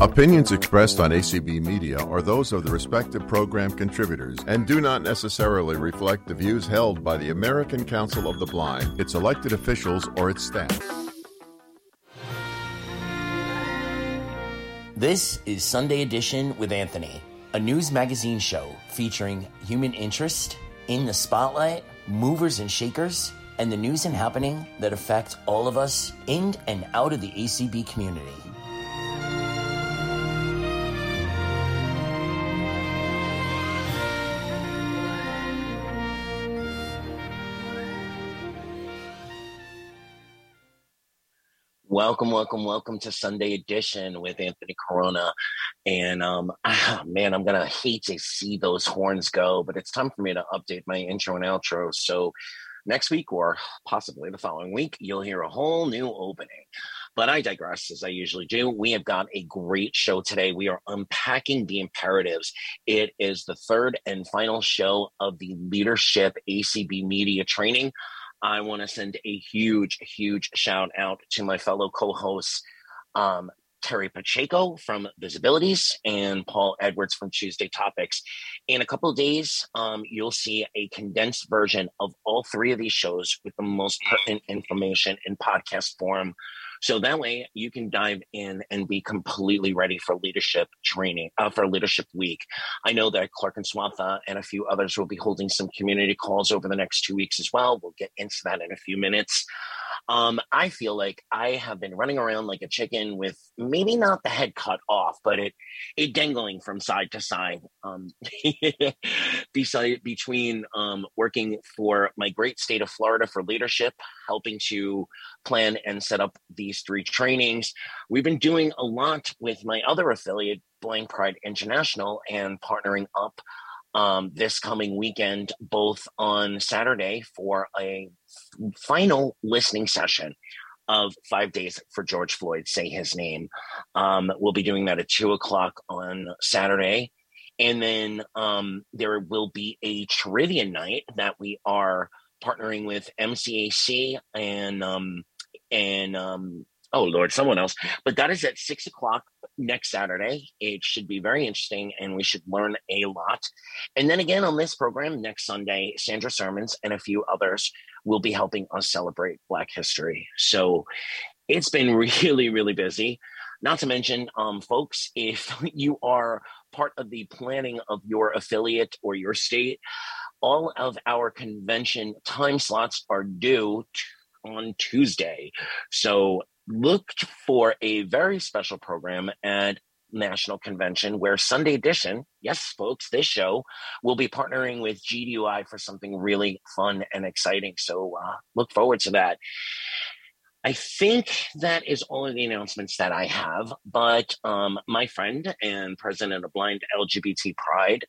Opinions expressed on ACB Media are those of the respective program contributors and do not necessarily reflect the views held by the American Council of the Blind, its elected officials, or its staff. This is Sunday Edition with Anthony, a news magazine show featuring human interest in the spotlight, movers and shakers, and the news and happening that affect all of us in and out of the ACB community. Welcome, welcome, welcome to Sunday Edition with Anthony Corona. And um, ah, man, I'm gonna hate to see those horns go, but it's time for me to update my intro and outro. So next week, or possibly the following week, you'll hear a whole new opening. But I digress, as I usually do. We have got a great show today. We are unpacking the imperatives. It is the third and final show of the Leadership ACB Media Training. I want to send a huge, huge shout out to my fellow co hosts, um, Terry Pacheco from Visibilities and Paul Edwards from Tuesday Topics. In a couple of days, um, you'll see a condensed version of all three of these shows with the most pertinent information in podcast form so that way you can dive in and be completely ready for leadership training, uh, for leadership week. I know that Clark and Swatha and a few others will be holding some community calls over the next two weeks as well. We'll get into that in a few minutes. Um, I feel like I have been running around like a chicken with maybe not the head cut off, but it it dangling from side to side. Um, beside between um, working for my great state of Florida for leadership, helping to plan and set up these three trainings. We've been doing a lot with my other affiliate, Blind Pride International, and partnering up um, this coming weekend, both on Saturday for a final listening session of five days for George Floyd, say his name. Um, we'll be doing that at two o'clock on Saturday. And then um, there will be a trivia night that we are partnering with MCAC and um, and um, oh lord someone else. But that is at six o'clock next saturday. It should be very interesting and we should learn a lot. And then again on this program next sunday sandra sermons and a few others will be helping us celebrate black history. So it's been really really busy. Not to mention um, folks if you are part of the planning of your affiliate or your state all of our convention time slots are due on Tuesday. So look for a very special program at National Convention where Sunday Edition, yes, folks, this show will be partnering with GDUI for something really fun and exciting. So uh, look forward to that. I think that is all of the announcements that I have. But um, my friend and president of Blind LGBT Pride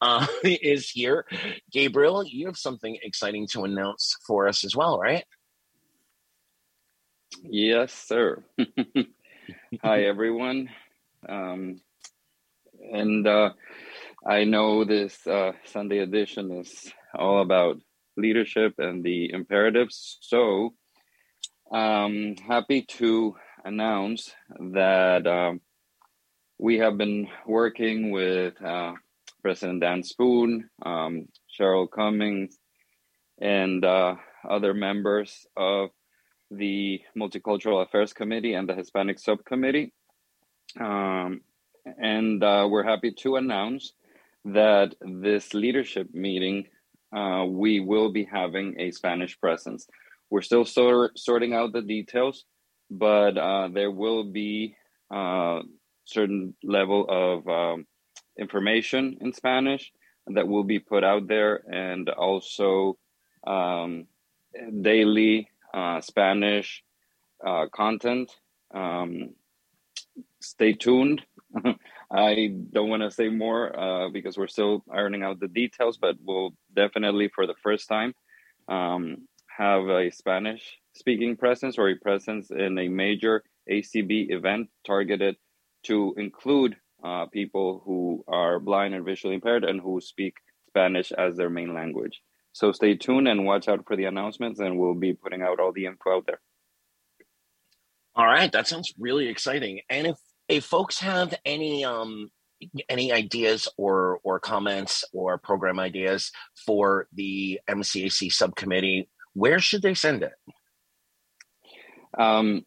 uh, is here. Gabriel, you have something exciting to announce for us as well, right? Yes, sir. Hi, everyone. Um, and uh, I know this uh, Sunday edition is all about leadership and the imperatives. So, um, happy to announce that um, we have been working with uh, President Dan Spoone, um, Cheryl Cummings, and uh, other members of the Multicultural Affairs Committee and the Hispanic Subcommittee. Um, and uh, we're happy to announce that this leadership meeting, uh, we will be having a Spanish presence. We're still sort- sorting out the details, but uh, there will be a uh, certain level of um, information in Spanish that will be put out there, and also um, daily uh, Spanish uh, content. Um, stay tuned. I don't want to say more uh, because we're still ironing out the details, but we'll definitely, for the first time, um, have a Spanish speaking presence or a presence in a major ACB event targeted to include uh, people who are blind and visually impaired and who speak Spanish as their main language. So stay tuned and watch out for the announcements, and we'll be putting out all the info out there. All right, that sounds really exciting. And if if folks have any um, any ideas or or comments or program ideas for the MCAC subcommittee, where should they send it? Um,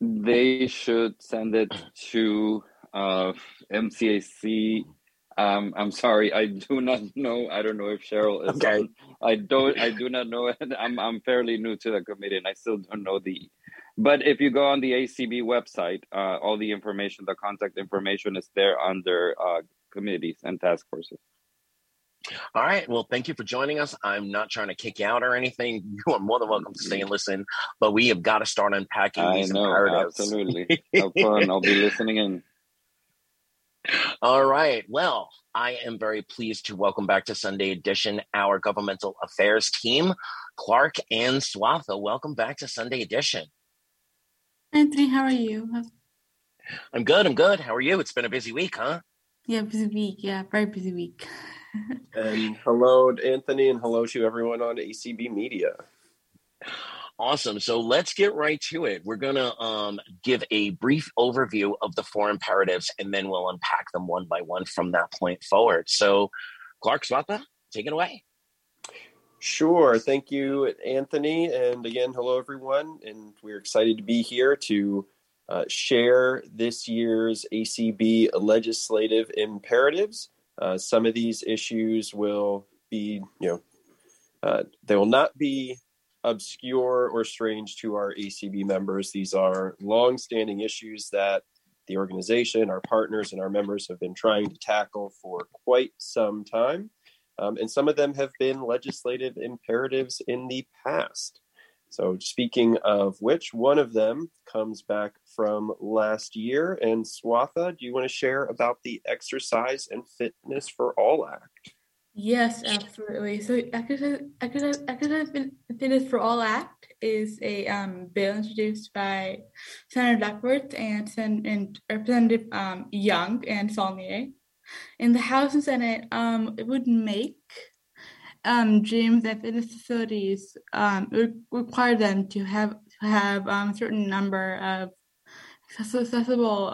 they should send it to uh, MCAC. Um, I'm sorry, I do not know. I don't know if Cheryl is okay. on. I don't. I do not know. I'm I'm fairly new to the committee, and I still don't know the. But if you go on the ACB website, uh, all the information, the contact information is there under uh, committees and task forces. All right. Well, thank you for joining us. I'm not trying to kick you out or anything. You are more than welcome to stay and listen, but we have got to start unpacking I these know, imperatives. Absolutely. Have fun. I'll be listening in. All right. Well, I am very pleased to welcome back to Sunday Edition our governmental affairs team, Clark and Swatha. Welcome back to Sunday Edition. Anthony, how are you? I'm good. I'm good. How are you? It's been a busy week, huh? Yeah, busy week. Yeah, very busy week. and hello, Anthony, and hello to everyone on ACB Media. Awesome. So let's get right to it. We're going to um, give a brief overview of the four imperatives, and then we'll unpack them one by one from that point forward. So, Clark Swatha, take it away. Sure. Thank you, Anthony. And again, hello, everyone. And we're excited to be here to uh, share this year's ACB legislative imperatives. Uh, some of these issues will be, you know, uh, they will not be obscure or strange to our ACB members. These are long-standing issues that the organization, our partners, and our members have been trying to tackle for quite some time. Um, and some of them have been legislative imperatives in the past. So, speaking of which, one of them comes back from last year. And Swatha, do you want to share about the Exercise and Fitness for All Act? Yes, absolutely. So Exercise, Exercise, Exercise Fitness for All Act is a um, bill introduced by Senator Duckworth and, Sen- and Representative um, Young and Saulnier. In the House and Senate, um, it would make um, gyms and fitness facilities um, require them to have to have um, a certain number of accessible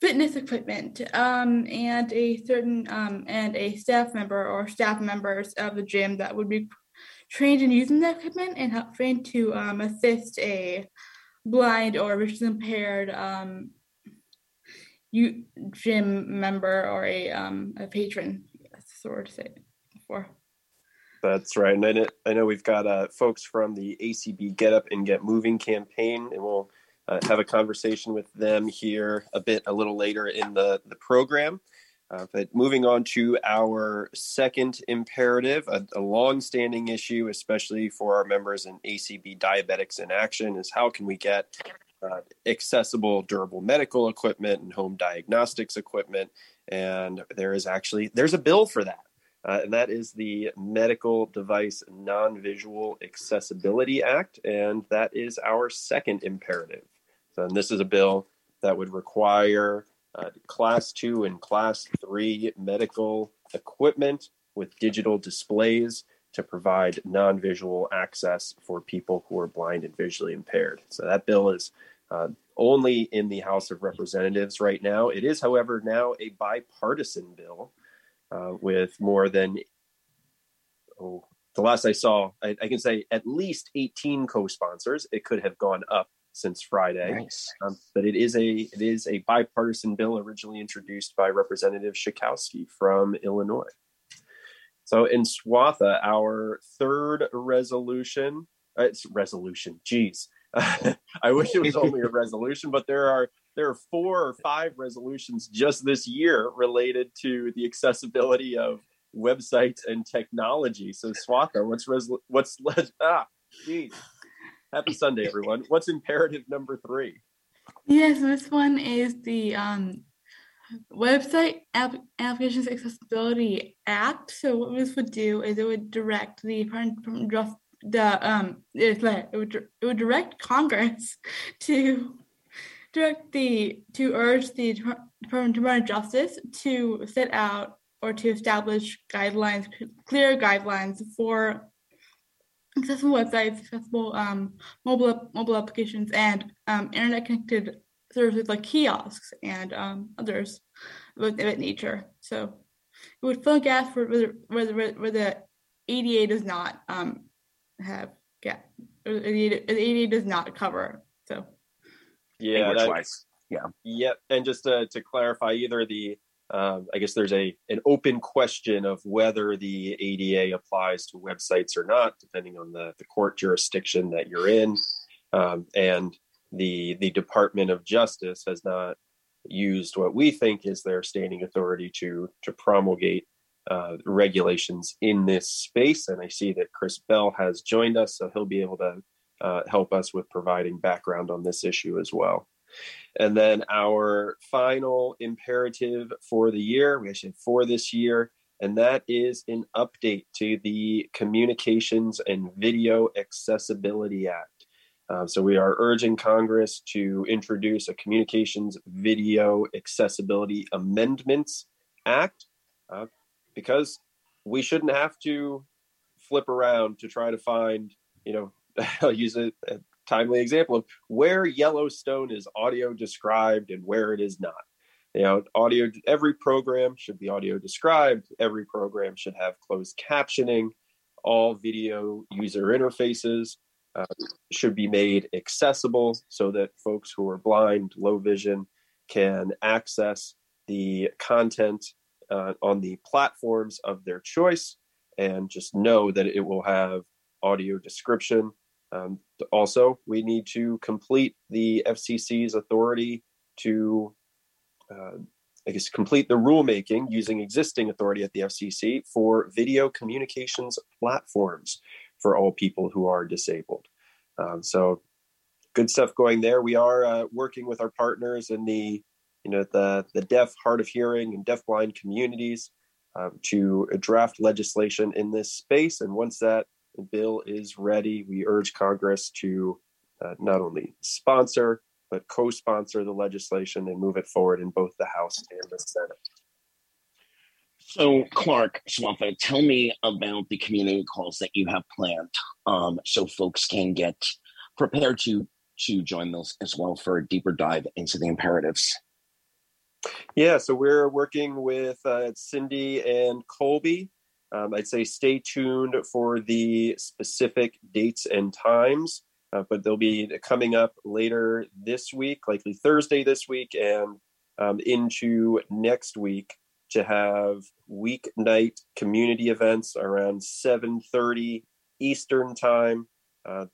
fitness equipment um, and a certain um, and a staff member or staff members of the gym that would be trained in using that equipment and help trained to um, assist a blind or visually impaired um, gym member or a um, a patron. That's the word to say before. That's right. And I know, I know we've got uh, folks from the ACB Get Up and Get Moving campaign, and we'll uh, have a conversation with them here a bit a little later in the, the program. Uh, but moving on to our second imperative, a, a long-standing issue, especially for our members in ACB Diabetics in Action, is how can we get uh, accessible, durable medical equipment and home diagnostics equipment? And there is actually there's a bill for that. Uh, and that is the Medical Device Non Visual Accessibility Act. And that is our second imperative. So, and this is a bill that would require uh, class two and class three medical equipment with digital displays to provide non visual access for people who are blind and visually impaired. So, that bill is uh, only in the House of Representatives right now. It is, however, now a bipartisan bill uh, with more than oh the last I saw, I, I, can say at least 18 co-sponsors. It could have gone up since Friday, nice. um, but it is a it is a bipartisan bill originally introduced by Representative Schakowsky from Illinois. So in Swatha, our third resolution, uh, it's resolution. Geez, I wish it was only a resolution, but there are there are four or five resolutions just this year related to the accessibility of websites and technology. So Swatha, what's resol- what's ah, geez. Happy Sunday, everyone. What's imperative number three? Yes, this one is the um, Website App- Applications Accessibility Act. So what this would do is it would direct the the um it would it would direct Congress to direct the to urge the Department of Justice to set out or to establish guidelines, clear guidelines for accessible websites, accessible um, mobile mobile applications, and um, internet connected services like kiosks and um, others of that nature. So it would fill gaps where, where, where, where the ADA does not um, have gap. The the ADA does not cover. So yeah, yeah, yep. And just to, to clarify, either the um, I guess there's a an open question of whether the ADA applies to websites or not, depending on the, the court jurisdiction that you're in. Um, and the the Department of Justice has not used what we think is their standing authority to to promulgate uh, regulations in this space. And I see that Chris Bell has joined us, so he'll be able to uh, help us with providing background on this issue as well. And then our final imperative for the year, we actually have four this year, and that is an update to the Communications and Video Accessibility Act. Uh, so we are urging Congress to introduce a Communications Video Accessibility Amendments Act uh, because we shouldn't have to flip around to try to find, you know, I'll use a, a timely example of where Yellowstone is audio described and where it is not. You know, audio, every program should be audio described, every program should have closed captioning, all video user interfaces uh, should be made accessible so that folks who are blind, low vision, can access the content uh, on the platforms of their choice and just know that it will have audio description um, also, we need to complete the FCC's authority to, uh, I guess, complete the rulemaking using existing authority at the FCC for video communications platforms for all people who are disabled. Um, so, good stuff going there. We are uh, working with our partners in the, you know, the the deaf, hard of hearing, and deafblind communities um, to draft legislation in this space. And once that the bill is ready. We urge Congress to uh, not only sponsor, but co sponsor the legislation and move it forward in both the House and the Senate. So, Clark Swatha, tell me about the community calls that you have planned um, so folks can get prepared to to join those as well for a deeper dive into the imperatives. Yeah, so we're working with uh, Cindy and Colby um, I'd say stay tuned for the specific dates and times, uh, but they'll be coming up later this week, likely Thursday this week, and um, into next week to have weeknight community events around 7.30 Eastern time. Uh,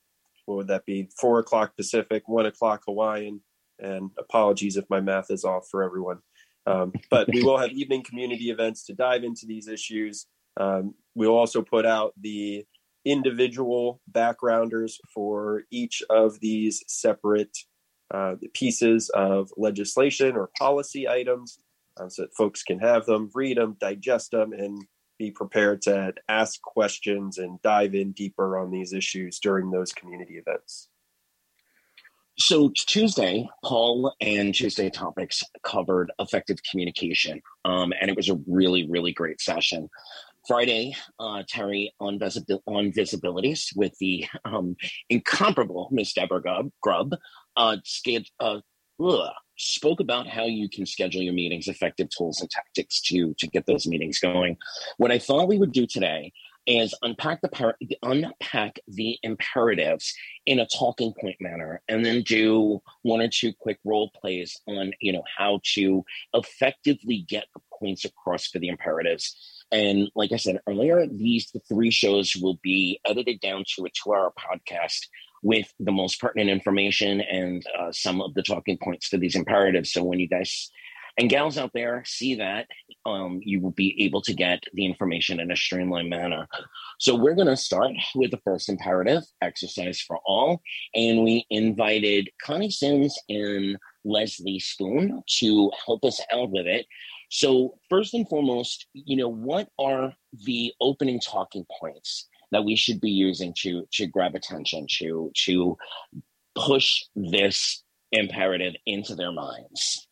what would that be? 4 o'clock Pacific, 1 o'clock Hawaiian. And apologies if my math is off for everyone. Um, but we will have evening community events to dive into these issues um, we'll also put out the individual backgrounders for each of these separate uh, pieces of legislation or policy items uh, so that folks can have them, read them, digest them, and be prepared to ask questions and dive in deeper on these issues during those community events. So Tuesday, Paul and Tuesday Topics covered effective communication, um, and it was a really, really great session. Friday, uh, Terry on, on visibilities with the um, incomparable Miss Deborah Grubb, Grubb uh, uh, ugh, spoke about how you can schedule your meetings, effective tools and tactics to to get those meetings going. What I thought we would do today is unpack the par- unpack the imperatives in a talking point manner, and then do one or two quick role plays on you know how to effectively get the points across for the imperatives and like I said earlier, these three shows will be edited down to a two hour podcast with the most pertinent information and uh, some of the talking points to these imperatives. So when you guys and gals out there see that, um, you will be able to get the information in a streamlined manner. So we're going to start with the first imperative, exercise for all. And we invited Connie Sims and Leslie Spoone to help us out with it. So, first and foremost, you know, what are the opening talking points that we should be using to to grab attention to to push this imperative into their minds?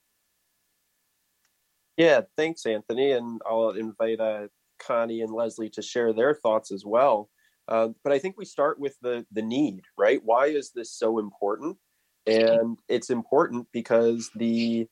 Yeah, thanks, Anthony, and I'll invite uh, Connie and Leslie to share their thoughts as well. Uh, but I think we start with the the need, right? Why is this so important? And it's important because the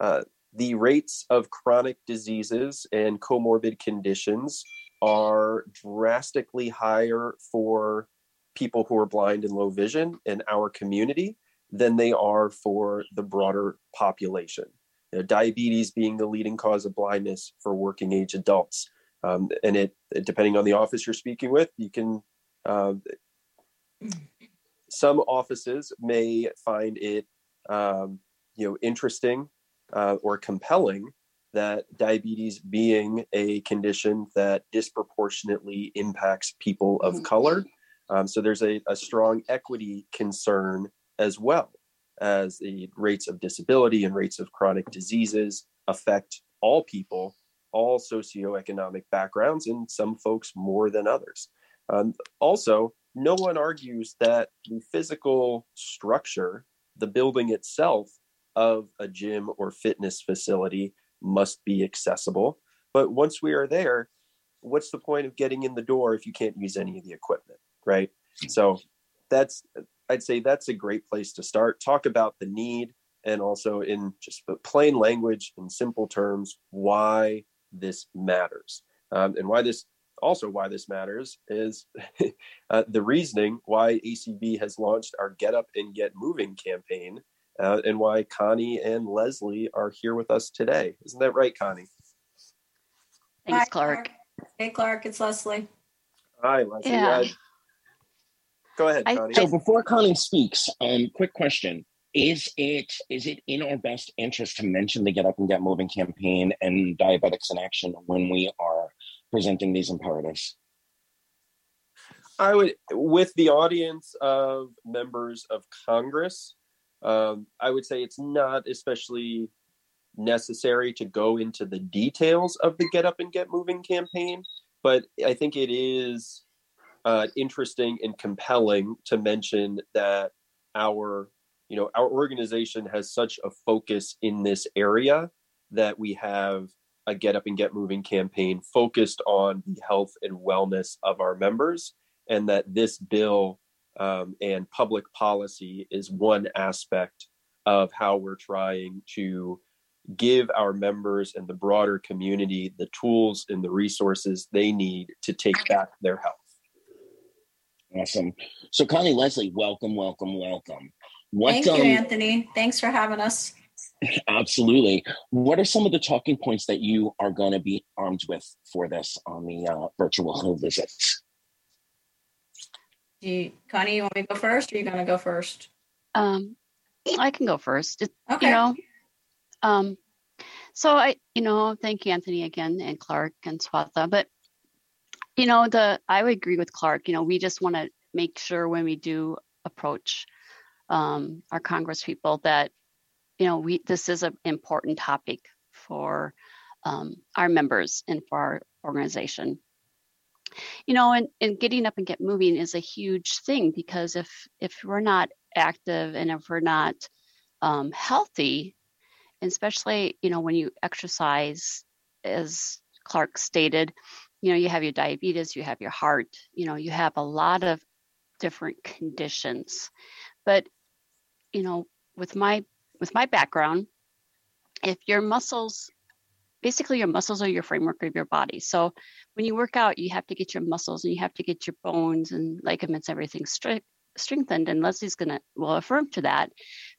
uh, the rates of chronic diseases and comorbid conditions are drastically higher for people who are blind and low vision in our community than they are for the broader population. You know, diabetes being the leading cause of blindness for working age adults. Um, and it, depending on the office you're speaking with, you can, uh, some offices may find it, um, you know, interesting uh, or compelling that diabetes being a condition that disproportionately impacts people of mm-hmm. color. Um, so there's a, a strong equity concern as well as the rates of disability and rates of chronic diseases affect all people, all socioeconomic backgrounds, and some folks more than others. Um, also, no one argues that the physical structure, the building itself of a gym or fitness facility must be accessible. But once we are there, what's the point of getting in the door if you can't use any of the equipment, right? So that's I'd say that's a great place to start. Talk about the need and also in just plain language in simple terms why this matters um, and why this also why this matters is uh, the reasoning why acb has launched our get up and get moving campaign uh, and why connie and leslie are here with us today isn't that right connie thanks hi, clark. clark hey clark it's leslie hi leslie yeah. Go ahead, Connie. so before Connie speaks, um, quick question: Is it is it in our best interest to mention the Get Up and Get Moving campaign and Diabetics in Action when we are presenting these imperatives? I would, with the audience of members of Congress, um, I would say it's not especially necessary to go into the details of the Get Up and Get Moving campaign, but I think it is uh, interesting and compelling to mention that our you know our organization has such a focus in this area that we have a get up and get moving campaign focused on the health and wellness of our members and that this bill um, and public policy is one aspect of how we're trying to give our members and the broader community the tools and the resources they need to take back their health Awesome. So, Connie Leslie, welcome, welcome, welcome. What, Thank um, you, Anthony. Thanks for having us. Absolutely. What are some of the talking points that you are going to be armed with for this on the uh, virtual visits? You, Connie, you want me to go first, or are you going to go first? Um, I can go first. It, okay. You know, um, so I, you know, thank you, Anthony, again, and Clark and Swatha. But you know, the I would agree with Clark. You know, we just want to make sure when we do approach um, our Congress people that you know we this is an important topic for um, our members and for our organization. You know, and, and getting up and get moving is a huge thing because if if we're not active and if we're not um, healthy, especially you know when you exercise, as Clark stated, you know you have your diabetes you have your heart you know you have a lot of different conditions. But you know with my with my background if your muscles basically your muscles are your framework of your body so when you work out you have to get your muscles and you have to get your bones and ligaments everything strengthened and leslie's going to will affirm to that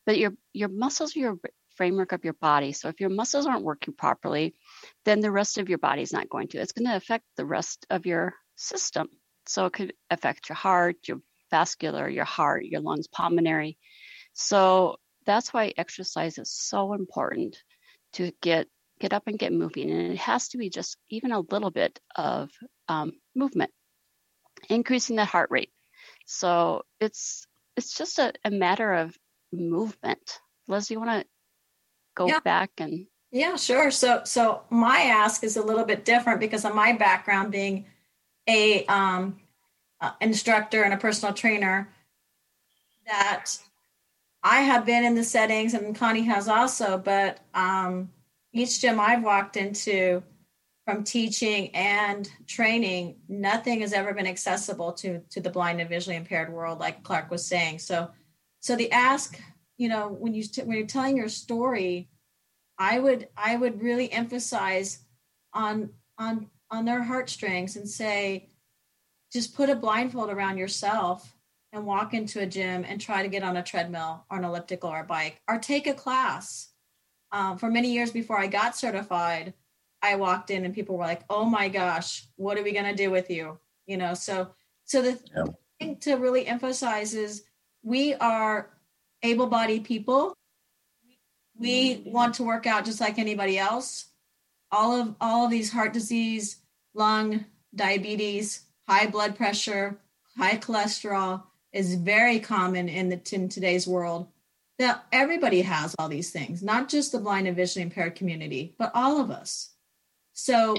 but your your muscles are your framework of your body. So if your muscles aren't working properly, then the rest of your body is not going to. It's going to affect the rest of your system. So it could affect your heart, your vascular, your heart, your lungs, pulmonary. So that's why exercise is so important to get get up and get moving, and it has to be just even a little bit of um, movement, increasing the heart rate. So it's it's just a, a matter of movement. Leslie, you want to go yeah. back and yeah sure so so my ask is a little bit different because of my background being a um, uh, instructor and a personal trainer that i have been in the settings and connie has also but um, each gym i've walked into from teaching and training, nothing has ever been accessible to to the blind and visually impaired world, like Clark was saying. So, so the ask, you know, when you when you're telling your story, I would I would really emphasize on on on their heartstrings and say, just put a blindfold around yourself and walk into a gym and try to get on a treadmill or an elliptical or a bike or take a class. Um, for many years before I got certified, I walked in and people were like, "Oh my gosh, what are we going to do with you?" You know, so so the yeah. thing to really emphasize is we are able-bodied people. We want to work out just like anybody else. All of all of these heart disease, lung, diabetes, high blood pressure, high cholesterol is very common in the in today's world. That everybody has all these things, not just the blind and visually impaired community, but all of us. So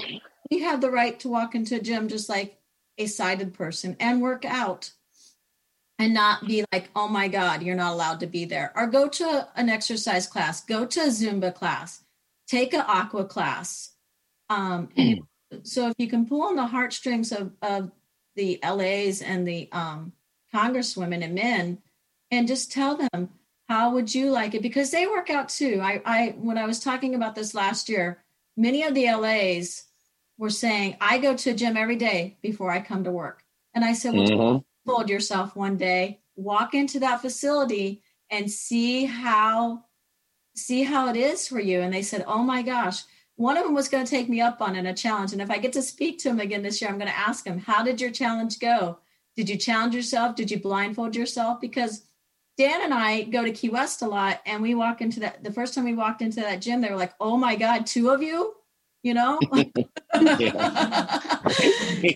we have the right to walk into a gym just like a sighted person and work out and not be like, oh my God, you're not allowed to be there. Or go to an exercise class, go to a Zumba class, take an aqua class. Um, so if you can pull on the heartstrings of, of the LAs and the um, congresswomen and men and just tell them, how would you like it? Because they work out too. I, I when I was talking about this last year, many of the LAs were saying, I go to a gym every day before I come to work. And I said, Well, mm-hmm. hold yourself one day, walk into that facility and see how see how it is for you. And they said, Oh my gosh. One of them was going to take me up on it, a challenge. And if I get to speak to him again this year, I'm going to ask him, How did your challenge go? Did you challenge yourself? Did you blindfold yourself? Because Dan and I go to Key West a lot, and we walk into that. The first time we walked into that gym, they were like, "Oh my God, two of you!" You know. and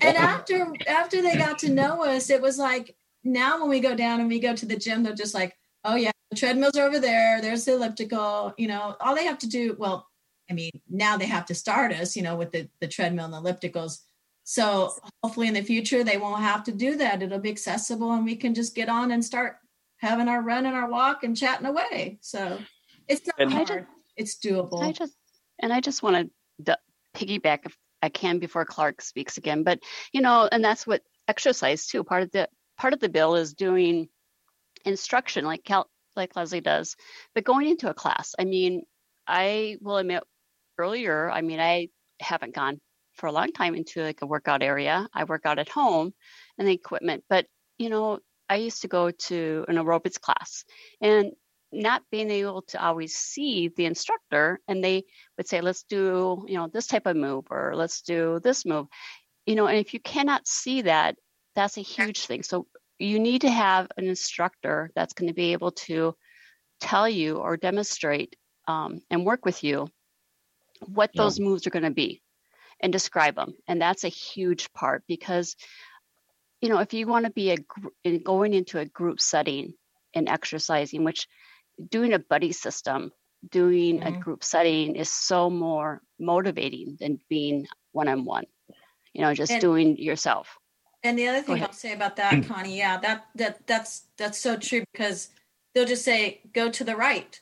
after after they got to know us, it was like now when we go down and we go to the gym, they're just like, "Oh yeah, the treadmills are over there. There's the elliptical." You know, all they have to do. Well, I mean, now they have to start us, you know, with the the treadmill and the ellipticals. So hopefully in the future they won't have to do that. It'll be accessible, and we can just get on and start having our run and our walk and chatting away. So it's not and hard. Just, it's doable. I just and I just want to piggyback if I can before Clark speaks again. But you know, and that's what exercise too. Part of the part of the bill is doing instruction like Cal, like Leslie does, but going into a class. I mean, I will admit earlier. I mean, I haven't gone for a long time into like a workout area. I work out at home and the equipment, but you know, I used to go to an aerobics class and not being able to always see the instructor and they would say let's do you know this type of move or let's do this move you know and if you cannot see that that's a huge thing so you need to have an instructor that's going to be able to tell you or demonstrate um, and work with you what yeah. those moves are going to be and describe them and that's a huge part because you know, if you want to be a going into a group setting and exercising, which doing a buddy system, doing mm-hmm. a group setting is so more motivating than being one on one. You know, just and, doing yourself. And the other thing I'll say about that, Connie, yeah, that that that's that's so true because they'll just say go to the right.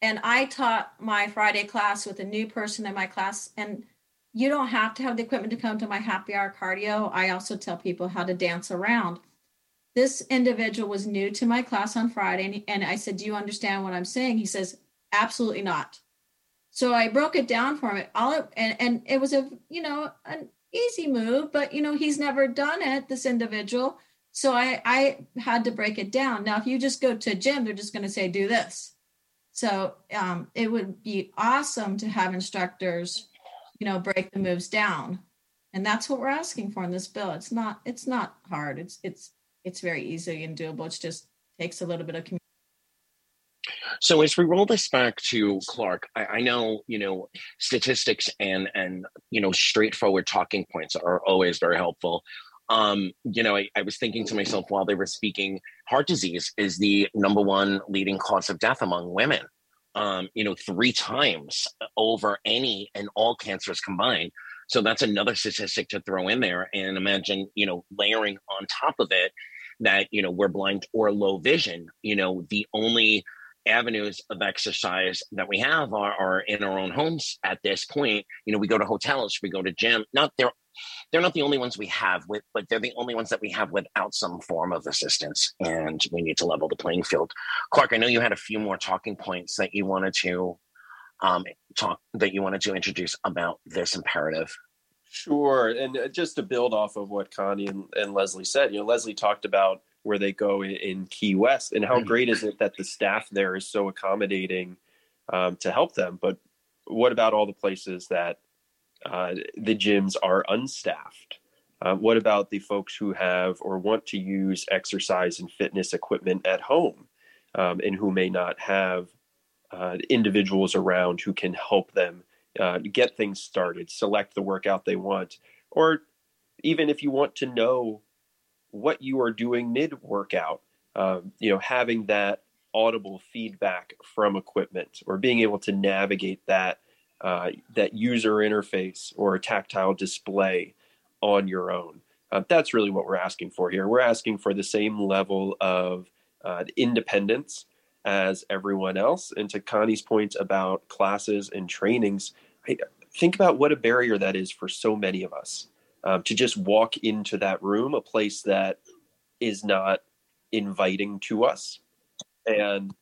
And I taught my Friday class with a new person in my class, and you don't have to have the equipment to come to my happy hour cardio. I also tell people how to dance around. This individual was new to my class on Friday, and, I said, Do you understand what I'm saying? He says, Absolutely not. So I broke it down for him. All and, and it was a you know an easy move, but you know he's never done it. This individual, so I I had to break it down. Now, if you just go to a gym, they're just going to say do this. So um, it would be awesome to have instructors you know, break the moves down. And that's what we're asking for in this bill. It's not it's not hard. It's it's it's very easy and doable. It just takes a little bit of community. So as we roll this back to Clark, I, I, know you know statistics and and you know straightforward talking points are always very helpful. Um, you know, I, I was thinking to myself while they were speaking, heart disease is the number one leading cause of death among women um, you know, three times over any and all cancers combined. So that's another statistic to throw in there. And imagine, you know, layering on top of it that, you know, we're blind or low vision, you know, the only avenues of exercise that we have are, are in our own homes at this point. You know, we go to hotels, we go to gym. Not they're they're not the only ones we have with, but they're the only ones that we have without some form of assistance. And we need to level the playing field. Clark, I know you had a few more talking points that you wanted to um, talk that you wanted to introduce about this imperative. Sure, and uh, just to build off of what Connie and, and Leslie said, you know, Leslie talked about where they go in, in Key West, and how mm-hmm. great is it that the staff there is so accommodating um, to help them. But what about all the places that uh, the gyms are unstaffed? Uh, what about the folks who have or want to use exercise and fitness equipment at home um, and who may not have uh, individuals around who can help them uh, get things started, select the workout they want, or even if you want to know what you are doing mid workout, um, you know, having that audible feedback from equipment or being able to navigate that uh, that user interface or a tactile display on your own. Uh, that's really what we're asking for here. We're asking for the same level of uh, independence as everyone else. And to Connie's point about classes and trainings, I think about what a barrier that is for so many of us um, to just walk into that room, a place that is not inviting to us, and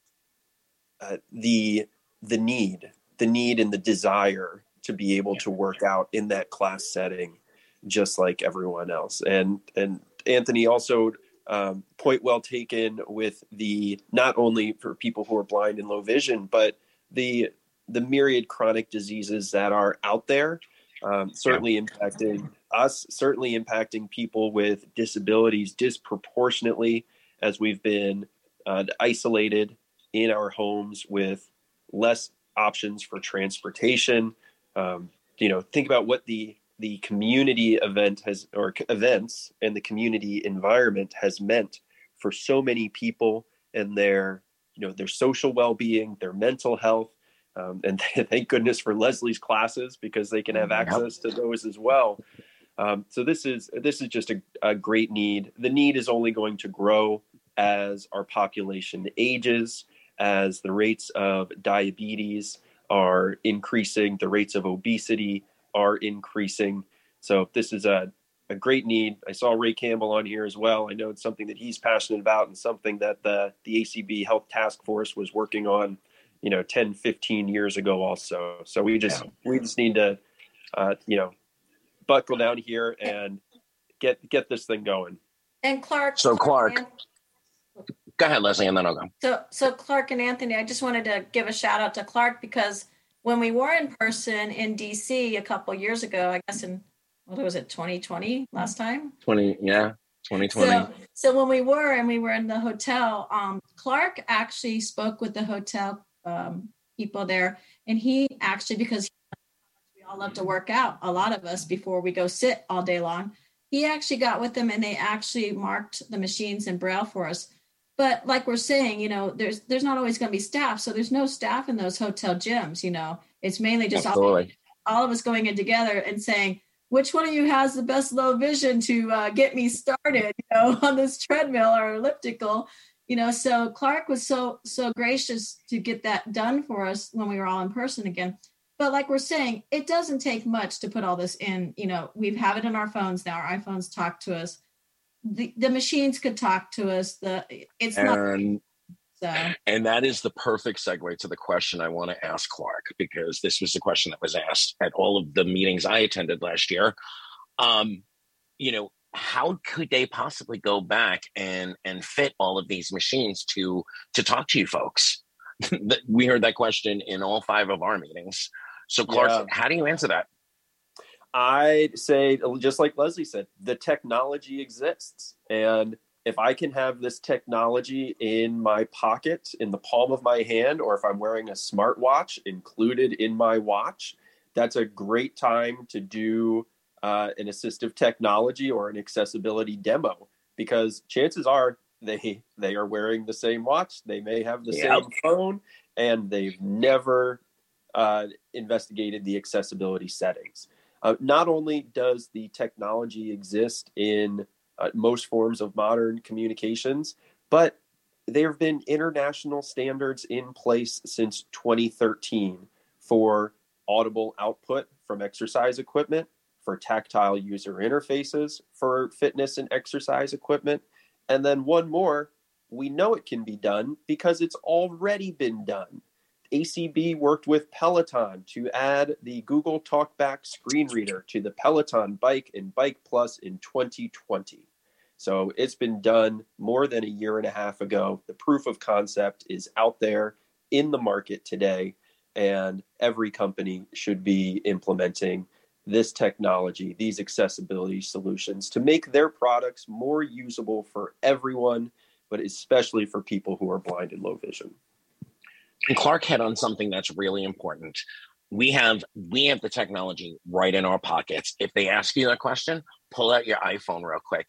uh, the the need, the need and the desire to be able to work out in that class setting, just like everyone else. And and Anthony also um, point well taken with the not only for people who are blind and low vision, but the the myriad chronic diseases that are out there, um, certainly yeah. impacting us, certainly impacting people with disabilities disproportionately as we've been uh, isolated in our homes with less options for transportation. Um, you know, think about what the the community event has or events and the community environment has meant for so many people and their you know their social well-being their mental health. Um, and thank goodness for leslie's classes because they can have access to those as well. Um, so this is this is just a, a great need. The need is only going to grow as our population ages as the rates of diabetes are increasing the rates of obesity are increasing. So this is a, a great need. I saw Ray Campbell on here as well. I know it's something that he's passionate about and something that the, the ACB Health Task Force was working on, you know, 10, 15 years ago also. So we just, yeah. we just need to, uh, you know, buckle down here and get, get this thing going. And Clark. So Clark. And- go ahead, Leslie, and then I'll go. So, so Clark and Anthony, I just wanted to give a shout out to Clark because when we were in person in DC a couple years ago, I guess in what was it, 2020 last time? 20, yeah, 2020. So, so when we were and we were in the hotel, um, Clark actually spoke with the hotel um, people there, and he actually because we all love to work out, a lot of us before we go sit all day long. He actually got with them and they actually marked the machines in braille for us but like we're saying you know there's there's not always going to be staff so there's no staff in those hotel gyms you know. It's mainly just all, all, of us going in together and saying which one of you has the best low vision to uh, get me started you know on this treadmill or elliptical? You know so clark was so so gracious to get that done for us when we were all in person again. But like we're saying it doesn't take much to put all this in you know. We have it in our phones now. Our iphones talk to us the, the machines could talk to us. The it's and, not so. And that is the perfect segue to the question I want to ask Clark because this was the question that was asked at all of the meetings I attended last year. Um, you know, how could they possibly go back and and fit all of these machines to to talk to you folks? we heard that question in all five of our meetings. So, Clark, yeah. how do you answer that? I'd say, just like Leslie said, the technology exists. And if I can have this technology in my pocket, in the palm of my hand, or if I'm wearing a smartwatch included in my watch, that's a great time to do uh, an assistive technology or an accessibility demo because chances are they they are wearing the same watch, they may have the same phone, and they've never uh, investigated the accessibility settings. Uh, not only does the technology exist in uh, most forms of modern communications, but there have been international standards in place since 2013 for audible output from exercise equipment, for tactile user interfaces for fitness and exercise equipment. And then one more, we know it can be done because it's already been done. ACB worked with Peloton to add the Google Talkback screen reader to the Peloton Bike and Bike Plus in 2020. So it's been done more than a year and a half ago. The proof of concept is out there in the market today, and every company should be implementing this technology, these accessibility solutions to make their products more usable for everyone, but especially for people who are blind and low vision. And Clark hit on something that's really important. We have we have the technology right in our pockets. If they ask you that question, pull out your iPhone real quick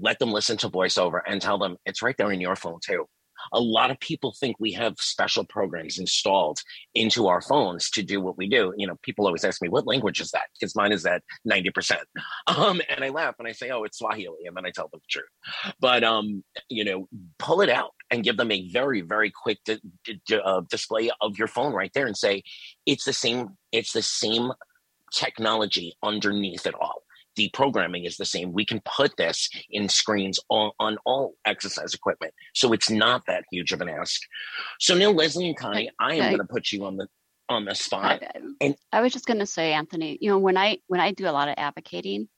let them listen to voiceover and tell them it's right there in your phone too. A lot of people think we have special programs installed into our phones to do what we do. You know, people always ask me, what language is that? Because mine is at 90%. Um, and I laugh and I say, oh, it's Swahili. And then I tell them the truth. But, um, you know, pull it out and give them a very, very quick di- di- uh, display of your phone right there and say, it's the same, it's the same technology underneath it all the programming is the same. We can put this in screens on, on all exercise equipment. So it's not that huge of an ask. So now, Leslie and Connie, I am going to put you on the on the spot. I, and I was just going to say, Anthony, you know, when I when I do a lot of advocating,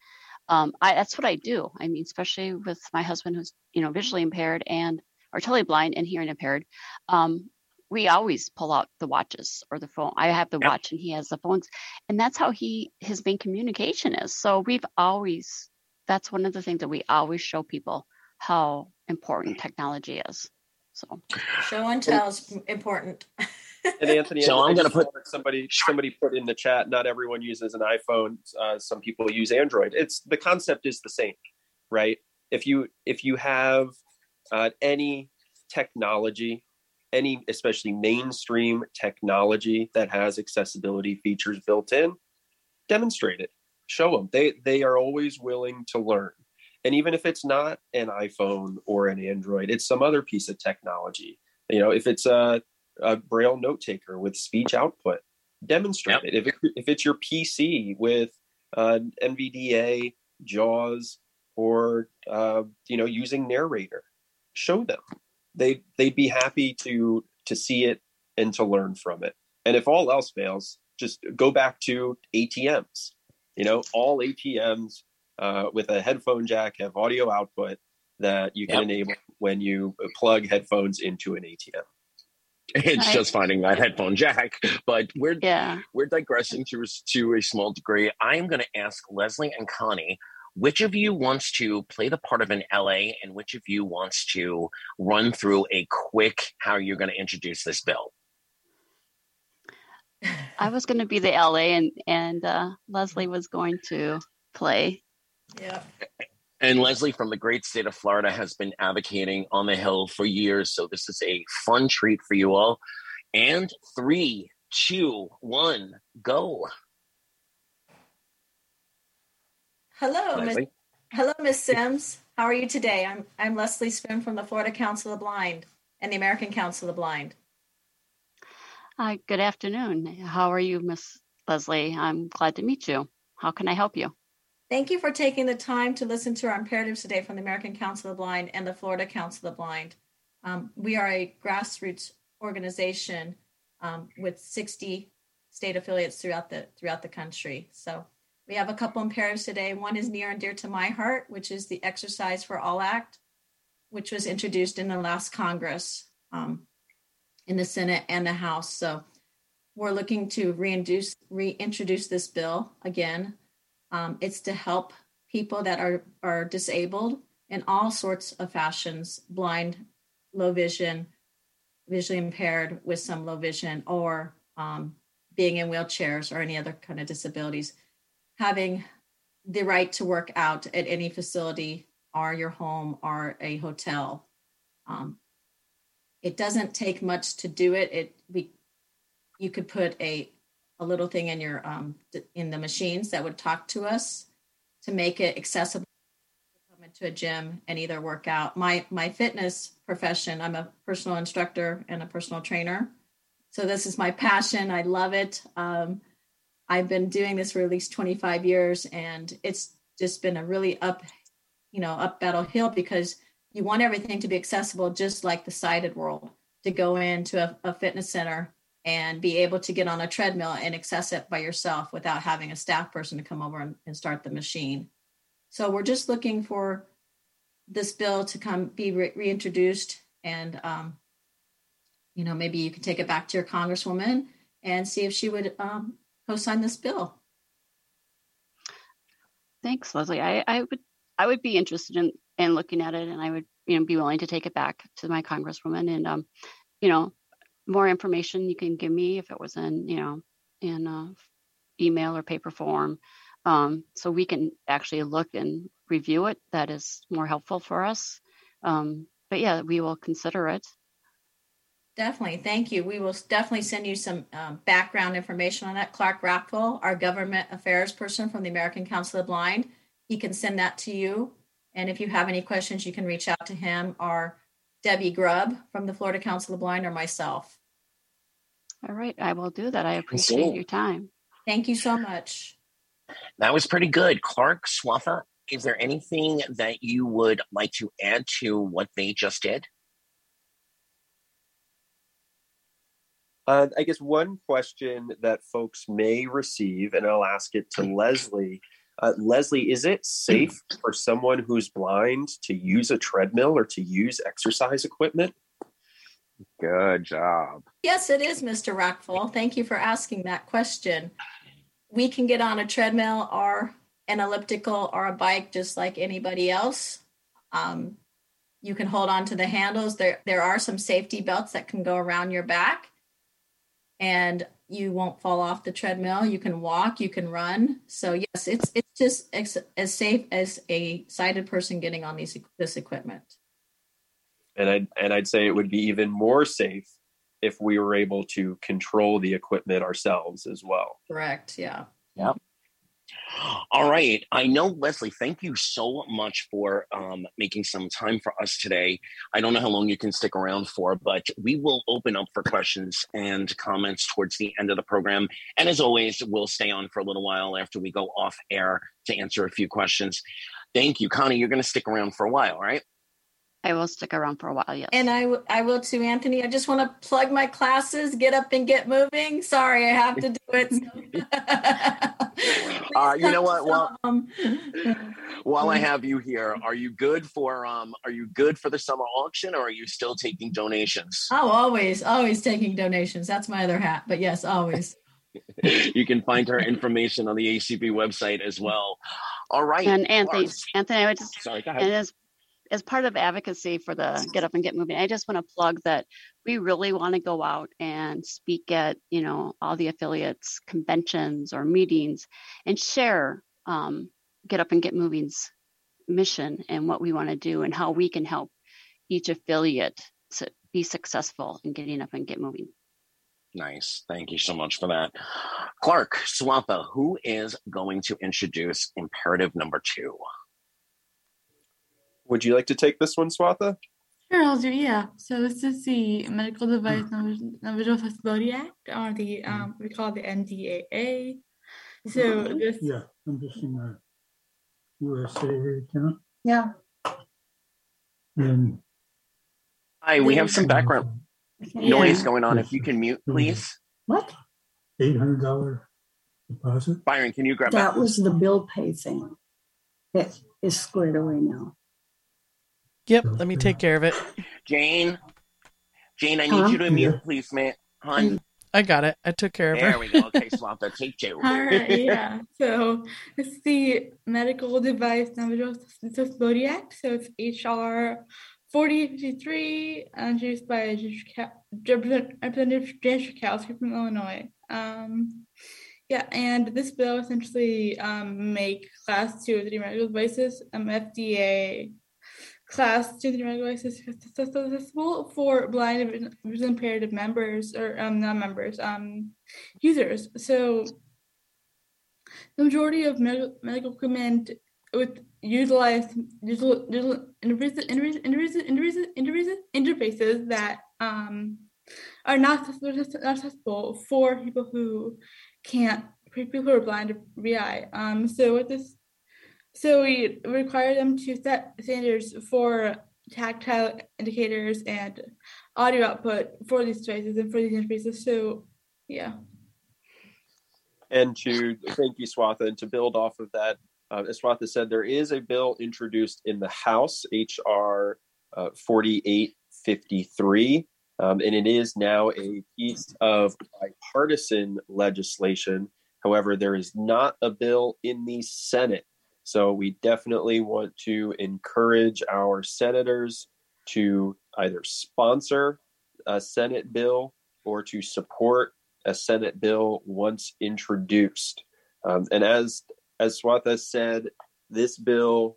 um, I, that's what I do. I mean, especially with my husband who's you know visually impaired and or totally blind and hearing impaired. Um, we always pull out the watches or the phone. I have the yep. watch and he has the phones. And that's how he his main communication is. So we've always that's one of the things that we always show people how important technology is. So show and tell is important. and Anthony, so I'm going to put somebody somebody put in the chat. Not everyone uses an iPhone. Uh, some people use Android. It's the concept is the same, right? If you if you have uh, any technology any especially mainstream technology that has accessibility features built in demonstrate it. Show them they they are always willing to learn. And even if it's not an iphone or an android it's some other piece of technology. You know if it's a, a braille note taker with speech output demonstrate yep. it. If, it if it's your pc with uh, nvda jaws or uh, you know using narrator show them they they'd be happy to to see it and to learn from it. And if all else fails, just go back to ATMs. You know, all ATMs uh, with a headphone jack have audio output that you can yep. enable when you plug headphones into an ATM. It's just finding that headphone jack, but we're yeah. we're digressing to to a small degree. I am going to ask Leslie and Connie which of you wants to play the part of an LA and which of you wants to run through a quick how you're going to introduce this bill? I was going to be the LA and and uh, Leslie was going to play. Yeah. And Leslie from the great state of Florida has been advocating on the Hill for years. So this is a fun treat for you all. And three, two, one, go. Hello, Ms. Hello, Miss Sims. How are you today? I'm I'm Leslie Spoone from the Florida Council of the Blind and the American Council of the Blind. Hi, good afternoon. How are you, Miss Leslie? I'm glad to meet you. How can I help you? Thank you for taking the time to listen to our imperatives today from the American Council of the Blind and the Florida Council of the Blind. Um, we are a grassroots organization um, with 60 state affiliates throughout the throughout the country. So we have a couple imperatives today. One is near and dear to my heart, which is the Exercise for All Act, which was introduced in the last Congress um, in the Senate and the House. So we're looking to reintroduce, reintroduce this bill again. Um, it's to help people that are, are disabled in all sorts of fashions blind, low vision, visually impaired with some low vision, or um, being in wheelchairs or any other kind of disabilities having the right to work out at any facility or your home or a hotel. Um, it doesn't take much to do it. It we you could put a a little thing in your um, in the machines that would talk to us to make it accessible. Become a into a gym and either work out. My my fitness profession, I'm a personal instructor and a personal trainer. So this is my passion. I love it. Um, I've been doing this for at least 25 years, and it's just been a really up, you know, up battle hill because you want everything to be accessible, just like the sighted world. To go into a, a fitness center and be able to get on a treadmill and access it by yourself without having a staff person to come over and, and start the machine. So we're just looking for this bill to come be re- reintroduced and um, you know maybe you can take it back to your congresswoman and see if she would um, co-sign this bill. Thanks leslie. I, I would i would be interested in in looking at it and i would you know be willing to take it back to my congresswoman and um you know more information you can give me if it was in you know in email or paper form um, so we can actually look and review it. That is more helpful for us. Um, but yeah we will consider it definitely. Thank you. We will definitely send you some um, background information on that. Clark Rachfal our government affairs person from the american council of the blind he can send that to you. And if you have any questions you can reach out to him or debbie grubb from the florida council of the blind or myself. All right. I will do that. I appreciate your time. Thank you so much. That was pretty good. Clark Swatha, is there anything that you would like to add to what they just did? Uh, I guess one question that folks may receive, and I'll ask it to Leslie. Uh, Leslie, is it safe for someone who's blind to use a treadmill or to use exercise equipment? Good job. Yes, it is, Mr. Rachfal. Thank you for asking that question we can get on a treadmill or an elliptical or a bike just like anybody else. Um, you can hold on to the handles. There, there are some safety belts that can go around your back, and you won't fall off the treadmill. You can walk, you can run. So yes, it's it's just as, as safe as a sighted person getting on these this equipment. And I and I'd say it would be even more safe if we were able to control the equipment ourselves as well. Correct. Yeah. Yep. All right. I know, Leslie, thank you so much for um, making some time for us today. I don't know how long you can stick around for, but we will open up for questions and comments towards the end of the program. And as always, we'll stay on for a little while after we go off air to answer a few questions. Thank you. Connie, you're going to stick around for a while, right? I will stick around for a while. Yes. And I, w- I will too, Anthony. I just want to plug my classes, get up and get moving. Sorry, I have to do it. uh, you know what? Well, while I have you here, are you good for um? Are you good for the summer auction, or are you still taking donations? Oh, always, always taking donations. That's my other hat. But yes, always. you can find her information on the ACB website as well. All right. And Anthony, Anthony, I would just sorry. Go ahead. As part of advocacy for the Get Up and Get Moving, I just want to plug that we really want to go out and speak at you know all the affiliates conventions or meetings and share um, Get Up and Get Moving's mission and what we want to do and how we can help each affiliate to be successful in getting up and get moving. Nice. Thank you so much for that. Clark Swatha, who is going to introduce imperative number two? Would you like to take this one, Swatha? Sure, I'll do. Yeah. So this is the Medical Device Non-Visual Accessibility Act, or the hmm. um, we call it the NDAA. So uh-huh. this. Yeah, I'm just in the USA account. Yeah. And. Hi, we have some background noise going on. If you can mute, please. What? Eight hundred dollar deposit. Byron, can you grab that? That was the bill pay thing. That is squared away now. Yep, let me take care of it. Jane, Jane, I need huh? you to mute, please, man. Hun. I got it. I took care of there her. There we go. Okay, Swatha. Take two. All right, yeah. So it's the Medical Device Non-Visual Accessibility Act. So it's HR 4053, introduced by Representative Jan Schakowsky from Illinois. Um, yeah, and this bill essentially um, make class two of the medical devices um, FDA class the regular accessible for blind and visually impaired members or um, non members, um, users. So the majority of medical, medical equipment with utilize digital, digital interfaces, that um, are not accessible for people who can't, people who are blind or VI. Um, so with this, so we require them to set standards for tactile indicators and audio output for these devices and for these interfaces. So, yeah. And to thank you, Swatha, and to build off of that, uh, as Swatha said, there is a bill introduced in the House, HR uh, 4853, um, and it is now a piece of bipartisan legislation. However, there is not a bill in the Senate. So we definitely want to encourage our senators to either sponsor a Senate bill or to support a Senate bill once introduced. Um, and as as Swatha said, this bill.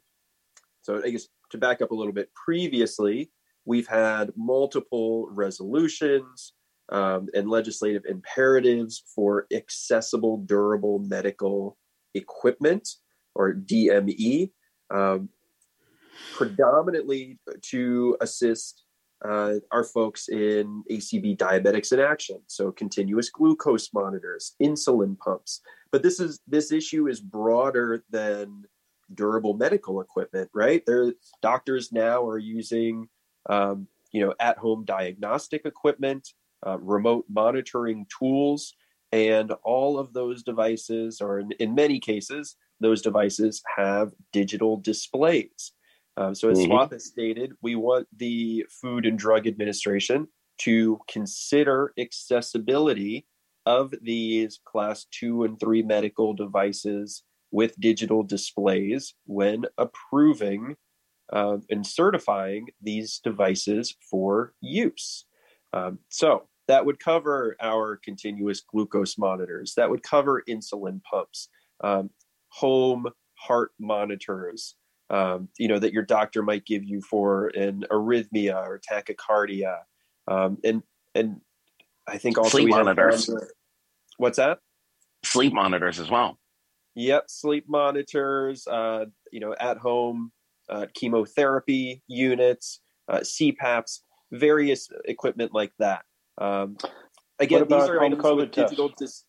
So I guess to back up a little bit, previously we've had multiple resolutions um, and legislative imperatives for accessible, durable medical equipment or DME, um, predominantly to assist uh, our folks in ACB diabetics in action. So continuous glucose monitors, insulin pumps. But this is this issue is broader than durable medical equipment, right? There, doctors now are using, um, you know, at-home diagnostic equipment, uh, remote monitoring tools, and all of those devices, or in, in many cases, those devices have digital displays. Um, so, as mm-hmm. Swatha stated, we want the Food and Drug Administration to consider accessibility of these class two and three medical devices with digital displays when approving uh, and certifying these devices for use. Um, so, that would cover our continuous glucose monitors, that would cover insulin pumps, um, home heart monitors, um, you know, that your doctor might give you for an arrhythmia or tachycardia. Um, and, and I think also sleep monitors. what's that? Sleep monitors as well. Yep. Sleep monitors, uh, you know, at home uh, chemotherapy units, uh, CPAPs, various equipment like that. Um, again, these are items with digital. Dis-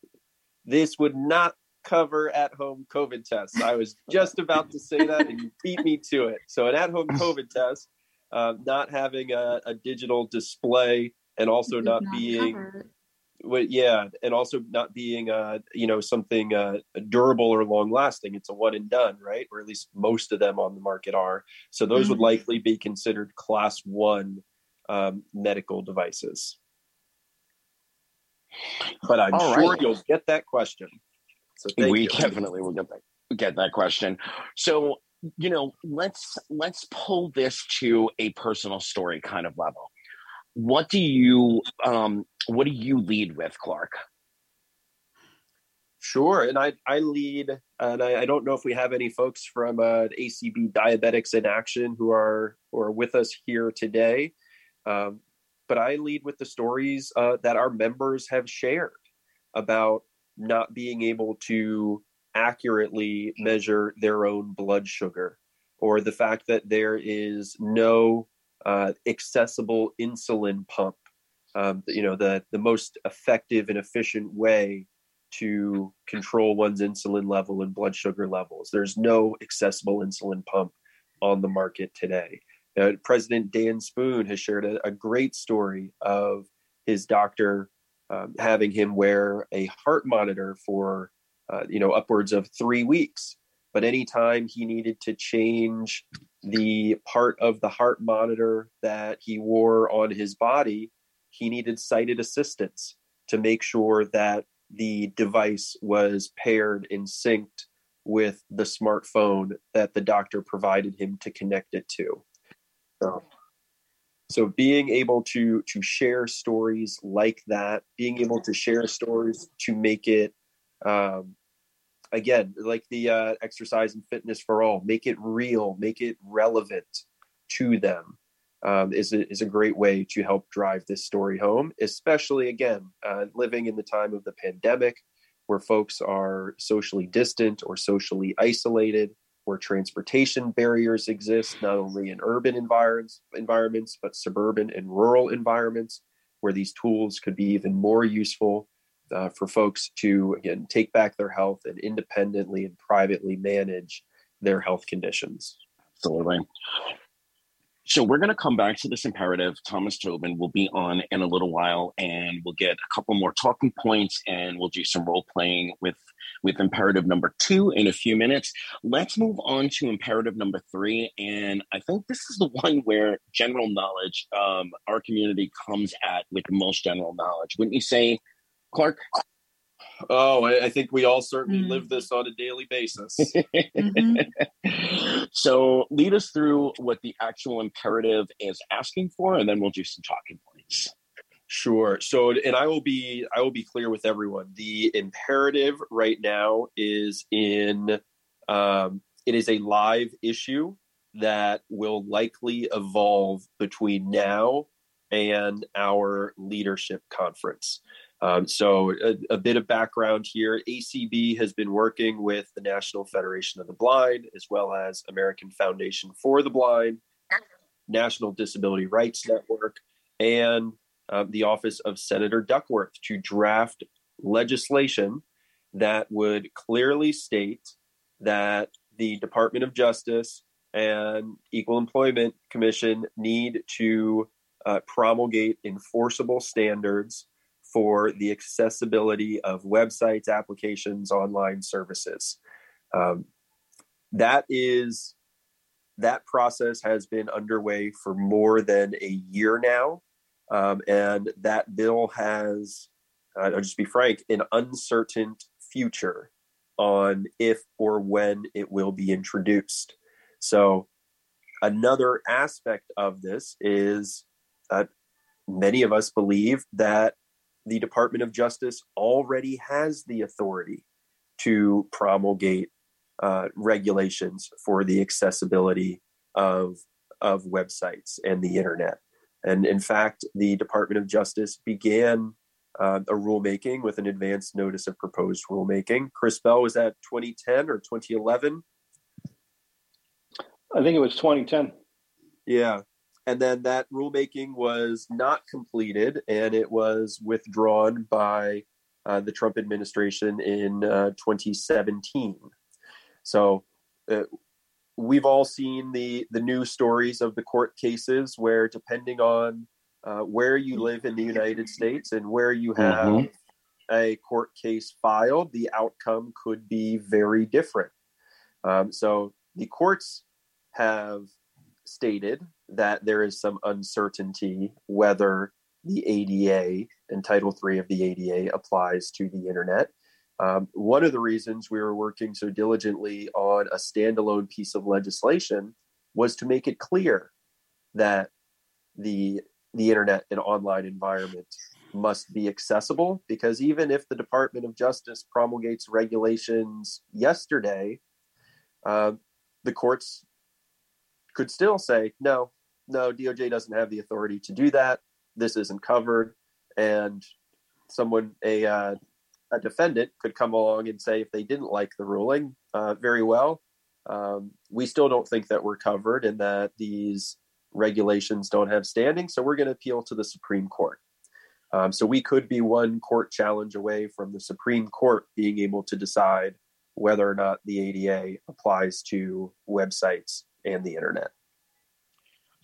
this would not cover at home COVID tests. I was just about to say that, and you beat me to it. So, an at home COVID test, uh, not having a, a, digital display, and also not, not, being. Well, yeah, and also not being, uh, you know, something uh, durable or long lasting. It's a one and done, right? Or at least most of them on the market are. So those mm-hmm. would likely be considered class one um, medical devices. But I'm All sure right. you'll get that question. So we you. definitely will get that get that question. So you know, let's let's pull this to a personal story kind of level. What do you um, what do you lead with, Clark? Sure, and I I lead, and I, I don't know if we have any folks from uh, ACB Diabetics in Action who are who are with us here today, um, but I lead with the stories uh, that our members have shared about not being able to accurately measure their own blood sugar, or the fact that there is no uh, accessible insulin pump. Um, you know, the the most effective and efficient way to control one's insulin level and blood sugar levels. There's no accessible insulin pump on the market today. Uh, President Dan Spoone has shared a, a, great story of his doctor um, having him wear a heart monitor for uh, you know upwards of three weeks. But anytime he needed to change the part of the heart monitor that he wore on his body he needed sighted assistance to make sure that the device was paired and synced with the smartphone that the doctor provided him to connect it to. So so being able to to share stories like that being able to share stories to make it um, again like the uh, exercise and fitness for all make it real make it relevant to them um, is, a, is a great way to help drive this story home especially again uh, living in the time of the pandemic where folks are socially distant or socially isolated where transportation barriers exist, not only in urban environs, environments, but suburban and rural environments, where these tools could be even more useful uh, for folks to, again, take back their health and independently and privately manage their health conditions. Absolutely. So we're going to come back to this imperative. Thomas Tobin will be on in a little while, and we'll get a couple more talking points, and we'll do some role playing with with imperative number two in a few minutes. Let's move on to imperative number three, and I think this is the one where general knowledge, um, our community comes at with the most general knowledge. Wouldn't you say, Clark? Oh, I, I think we all certainly mm. live this on a daily basis. mm-hmm. So, lead us through what the actual imperative is asking for, and then we'll do some talking points. Sure. So, and I will be I will be clear with everyone. The imperative right now is in um, it is a live issue that will likely evolve between now and our leadership conference. Um, so, a, a, bit of background here. ACB has been working with the National Federation of the Blind, as well as American Foundation for the Blind, National Disability Rights Network, and uh, the Office of Senator Duckworth to draft legislation that would clearly state that the Department of Justice and Equal Employment Commission need to uh, promulgate enforceable standards for the accessibility of websites, applications, online services. Um, that is that process has been underway for more than a year now, um, and that bill has, uh, I'll just be frank, an uncertain future on if or when it will be introduced. So, another aspect of this is that many of us believe that the Department of Justice already has the authority to promulgate uh, regulations for the accessibility of of websites and the internet. And in fact, the Department of Justice began uh, a rulemaking with an advance notice of proposed rulemaking. Chris Bell was that 2010 or 2011? I think it was 2010. Yeah and then that rulemaking was not completed and it was withdrawn by uh, the Trump administration in uh, 2017. So uh, we've all seen the the news stories of the court cases where, depending on uh, where you live in the United States and where you have mm-hmm. a court case filed, the outcome could be very different. Um, so the courts have stated that there is some uncertainty whether the ADA and Title III of the ADA applies to the internet. Um, one of the reasons we were working so diligently on a standalone piece of legislation was to make it clear that the the internet and online environment must be accessible because even if the Department of Justice promulgates regulations yesterday, uh, the courts could still say, no, no, DOJ doesn't have the authority to do that. This isn't covered. And someone, a, uh, a defendant, could come along and say, if they didn't like the ruling, uh, very well, um, we still don't think that we're covered and that these regulations don't have standing. So we're going to appeal to the Supreme Court. Um, so we could be one court challenge away from the Supreme Court being able to decide whether or not the ADA applies to websites and the internet.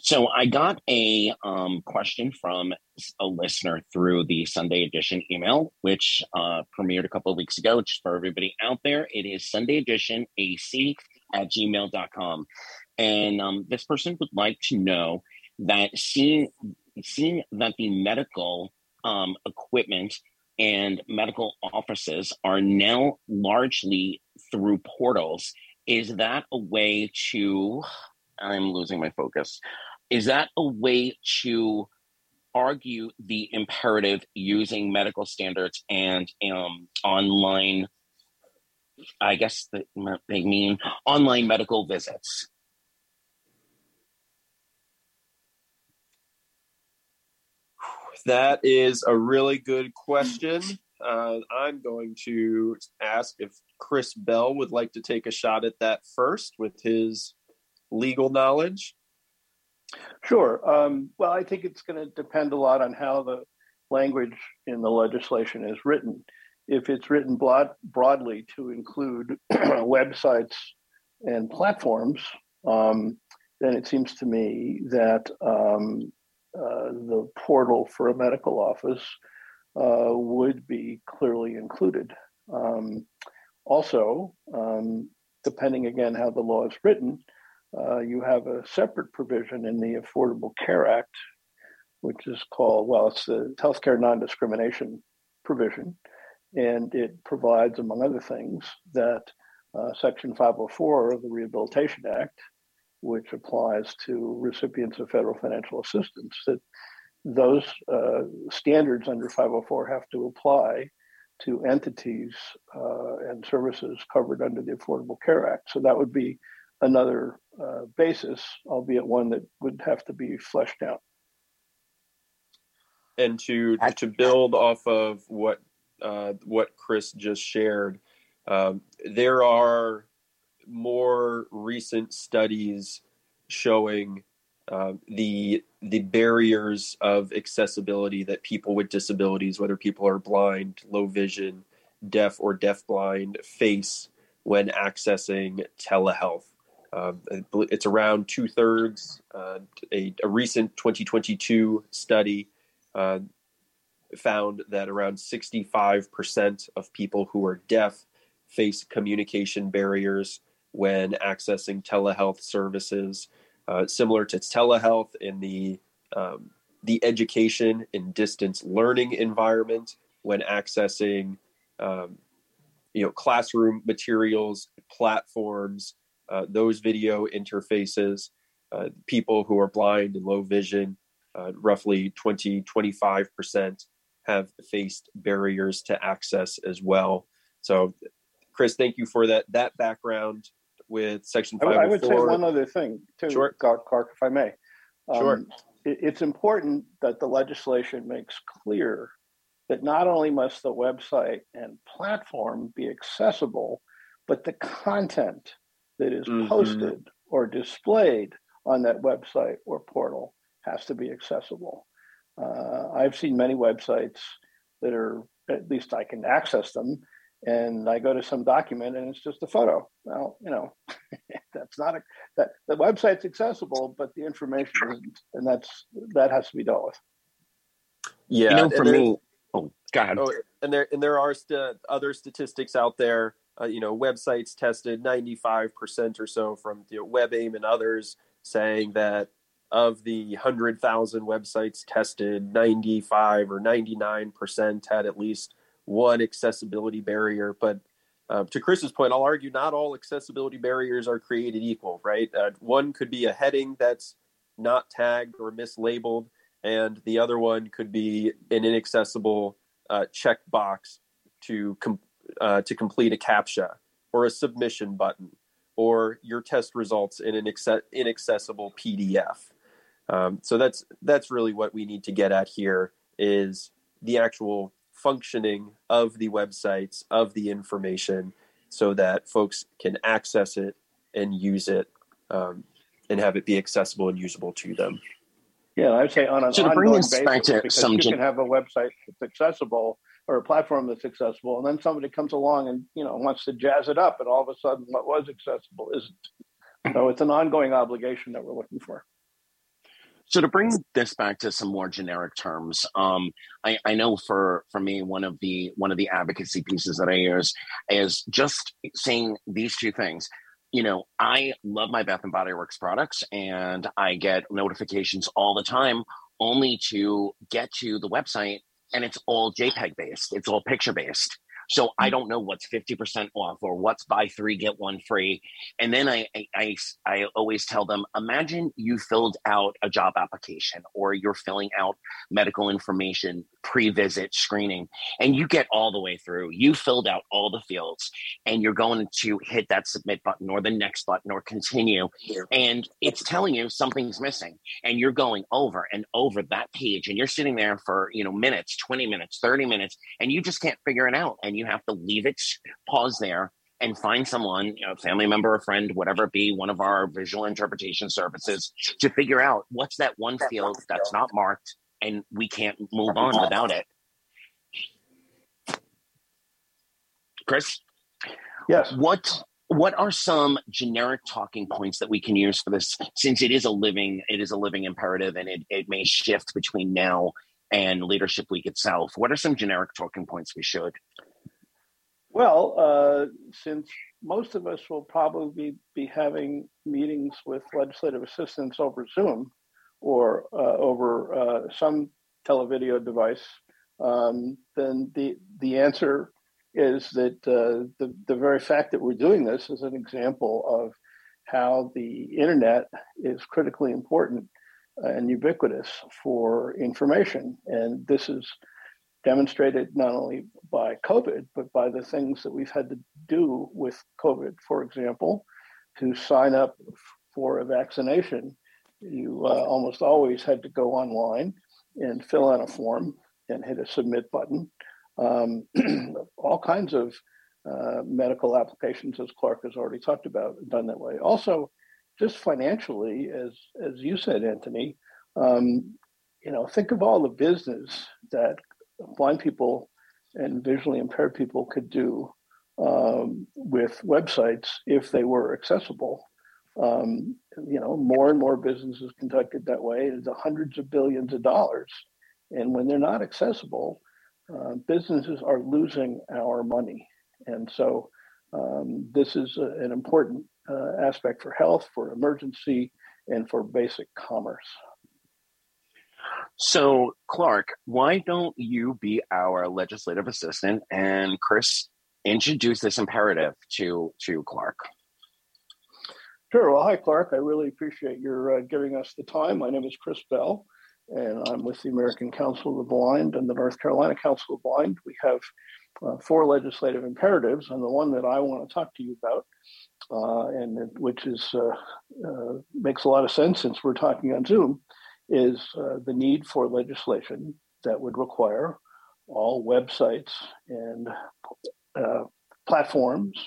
So I got a um, question from a listener through the Sunday edition email, which uh, premiered a couple of weeks ago. Just for everybody out there, it is Sunday edition AC at gmail.com. And um, this person would like to know that seeing, seeing that the medical um, equipment and medical offices are now largely through portals, is that a way to I'm losing my focus. Is that a way to argue the imperative using medical standards and um, online? I guess they mean online medical visits. That is a really good question. uh, I'm going to ask if Chris Bell would like to take a shot at that first with his legal knowledge. Sure. Um, well, I think it's going to depend a lot on how the language in the legislation is written. If it's written broad, broadly to include websites and platforms, um, then it seems to me that um, uh, the portal for a medical office uh, would be clearly included. Um, also, um, depending again how the law is written, uh, you have a separate provision in the Affordable Care Act, which is called, well, it's the healthcare non discrimination provision. And it provides, among other things, that uh, Section 504 of the Rehabilitation Act, which applies to recipients of federal financial assistance, that those uh, standards under 504 have to apply to entities uh, and services covered under the Affordable Care Act. So that would be another uh, basis, albeit one that would have to be fleshed out. And to to build off of what uh, what Chris just shared, um, there are more recent studies showing uh, the the barriers of accessibility that people with disabilities, whether people are blind, low vision, deaf, or deafblind, face when accessing telehealth. Um, it's around two thirds. Uh, a, a, recent 2022 study uh, found that around 65% of people who are deaf face communication barriers when accessing telehealth services, uh, similar to telehealth in the um, the education and distance learning environment when accessing um, you know classroom materials, platforms, uh, those video interfaces, uh, people who are blind and low vision, uh, roughly 20, 25% have faced barriers to access as well. So, Chris, thank you for that that background with Section 504. I would say one other thing, too, sure. Clark, if I may. Um, sure. It's important that the legislation makes clear that not only must the website and platform be accessible, but the content that is mm-hmm. posted or displayed on that website or portal has to be accessible. Uh, I've seen many websites that are, at least I can access them, and I go to some document and it's just a photo. Well, you know, that's not a that the website's accessible, but the information isn't, and that's that has to be dealt with. Yeah, you know, for me, oh, go ahead. Oh, and there and there are st- other statistics out there uh, you know, websites tested 95% or so from you know, WebAIM and others saying that of the 100,000 websites tested, 95 or 99% had at least one accessibility barrier. But uh, to Chris's point, I'll argue not all accessibility barriers are created equal, right? Uh, one could be a heading that's not tagged or mislabeled, and the other one could be an inaccessible uh, checkbox to com- uh, to complete a CAPTCHA or a submission button or your test results in an inaccessible PDF. Um, so that's that's really what we need to get at here is the actual functioning of the websites of the information so that folks can access it and use it um, and have it be accessible and usable to them. Yeah, I'd say on an so ongoing basis, because some... you can have a website that's accessible or a platform that's accessible, and then somebody comes along and you know wants to jazz it up, and all of a sudden what was accessible isn't. So it's an ongoing obligation that we're looking for. So to bring this back to some more generic terms, um, I, I, know for for me one of the one of the advocacy pieces that I use is just saying these two things. You know, I love my Bath and Body Works products, and I get notifications all the time, only to get to the website and it's all JPEG based. It's all picture based. So I mm. don't know what's 50% off or what's buy three, get one free. And then I, I, I, I always tell them imagine you filled out a job application or you're filling out medical information pre visit screening and you get all the way through. You filled out all the fields and you're going to hit that submit button or the next button or continue. And it's telling you something's missing and you're going over and over that page and you're sitting there for, you know, minutes, 20 minutes, 30 minutes, and you just can't figure it out. And you have to leave it, pause there, and find someone, you know, family member, a friend, whatever it be, one of our visual interpretation services to figure out what's that one field that's not marked and we can't move on without it. Chris? Yes. What what are some generic talking points that we can use for this since it is a living it is a living imperative and it, it may shift between now and leadership week itself what are some generic talking points we should well, uh, since most of us will probably be, having meetings with legislative assistants over Zoom or uh, over uh, some televideo device, um, then the the answer is that uh, the the very fact that we're doing this is an example of how the internet is critically important and ubiquitous for information, and this is demonstrated not only by COVID, but by the things that we've had to do with COVID. For example, to sign up for a vaccination, you uh, almost always had to go online and fill out a form and hit a submit button. Um, all kinds of uh, medical applications, as Clark has already talked about, done that way. Also, just financially, as as you said, Anthony, um, you know, think of all the business that blind people and visually impaired people could do um, with websites if they were accessible. Um, you know, more and more businesses conducted that way. It's hundreds of billions of dollars, and when they're not accessible, uh, businesses are losing our money. And so, um, this is a, an important uh, aspect for health, for emergency, and for basic commerce. So, Clark, why don't you be our legislative assistant and Chris introduce this imperative to to Clark? Sure. Well, hi, Clark. I really appreciate your uh, giving us the time. My name is Chris Bell, and I'm with the American Council of the Blind and the North Carolina Council of the Blind. We have uh, four legislative imperatives, and the one that I want to talk to you about, uh, and which is uh, uh, makes a lot of sense since we're talking on Zoom, is uh, the need for legislation that would require all websites and uh, platforms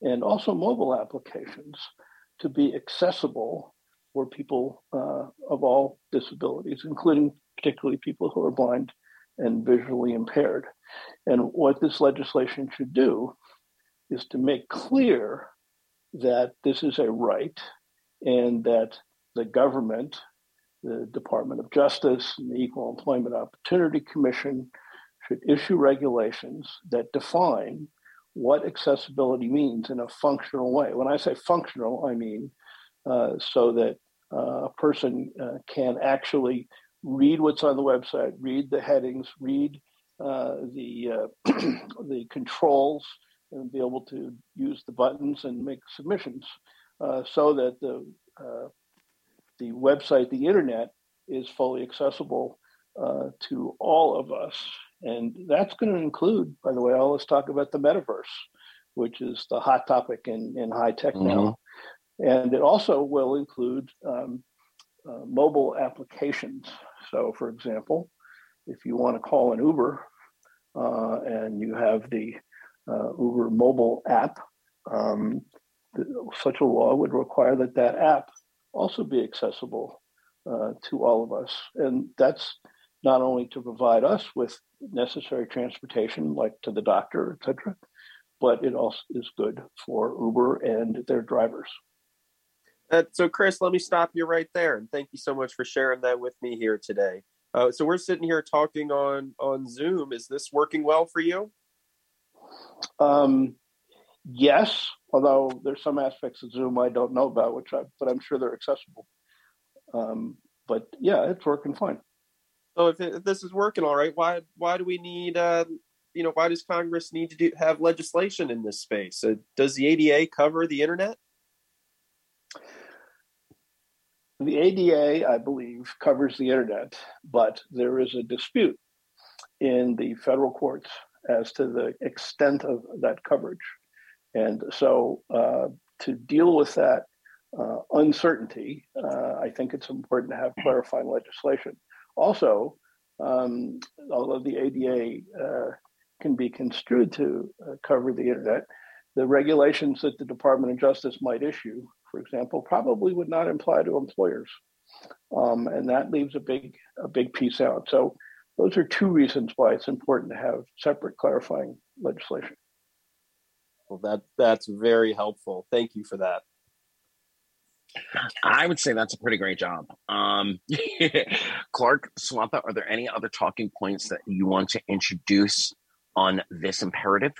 and also mobile applications to be accessible for people uh, of all disabilities, including particularly people who are blind and visually impaired. And what this legislation should do is to make clear that this is a right and that the government the Department of Justice and the Equal Employment Opportunity Commission should issue regulations that define what accessibility means in a functional way. When I say functional, I mean uh, so that uh, a person uh, can actually read what's on the website, read the headings, read uh, the uh, the controls, and be able to use the buttons and make submissions, uh, so that the the website, the internet, is fully accessible uh, to all of us. And that's going to include, by the way, all let's talk about the metaverse, which is the hot topic in, in high tech mm-hmm. now. And it also will include um, uh, mobile applications. So, for example, if you want to call an Uber uh, and you have the uh, Uber mobile app, um, such a law would require that that app also be accessible uh, to all of us. And that's not only to provide us with necessary transportation, like to the doctor, etc., but it also is good for Uber and their drivers. Uh, so, Chris, let me stop you right there, and thank you so much for sharing that with me here today. Uh, so, we're sitting here talking on on Zoom. Is this working well for you? Um, yes, although there's some aspects of Zoom I don't know about, which I, but I'm sure they're accessible. Um, but yeah, it's working fine. So if, it, if, this is working all right, why why do we need uh, you know why does Congress need to do, have legislation in this space? Uh, does the ADA cover the internet? The ADA, I believe, covers the internet, but there is a dispute in the federal courts as to the extent of that coverage. And so, uh, to deal with that uh, uncertainty, uh, I think it's important to have clarifying legislation. Also, um, although the ADA uh, can be construed to uh, cover the internet, the regulations that the Department of Justice might issue, for example, probably would not apply to employers, um, and that leaves a big a big piece out. So those are two reasons why it's important to have separate clarifying legislation. Well, that that's very helpful. Thank you for that. I would say that's a pretty great job. Um, Clark Swatha, are there any other talking points that you want to introduce on this imperative?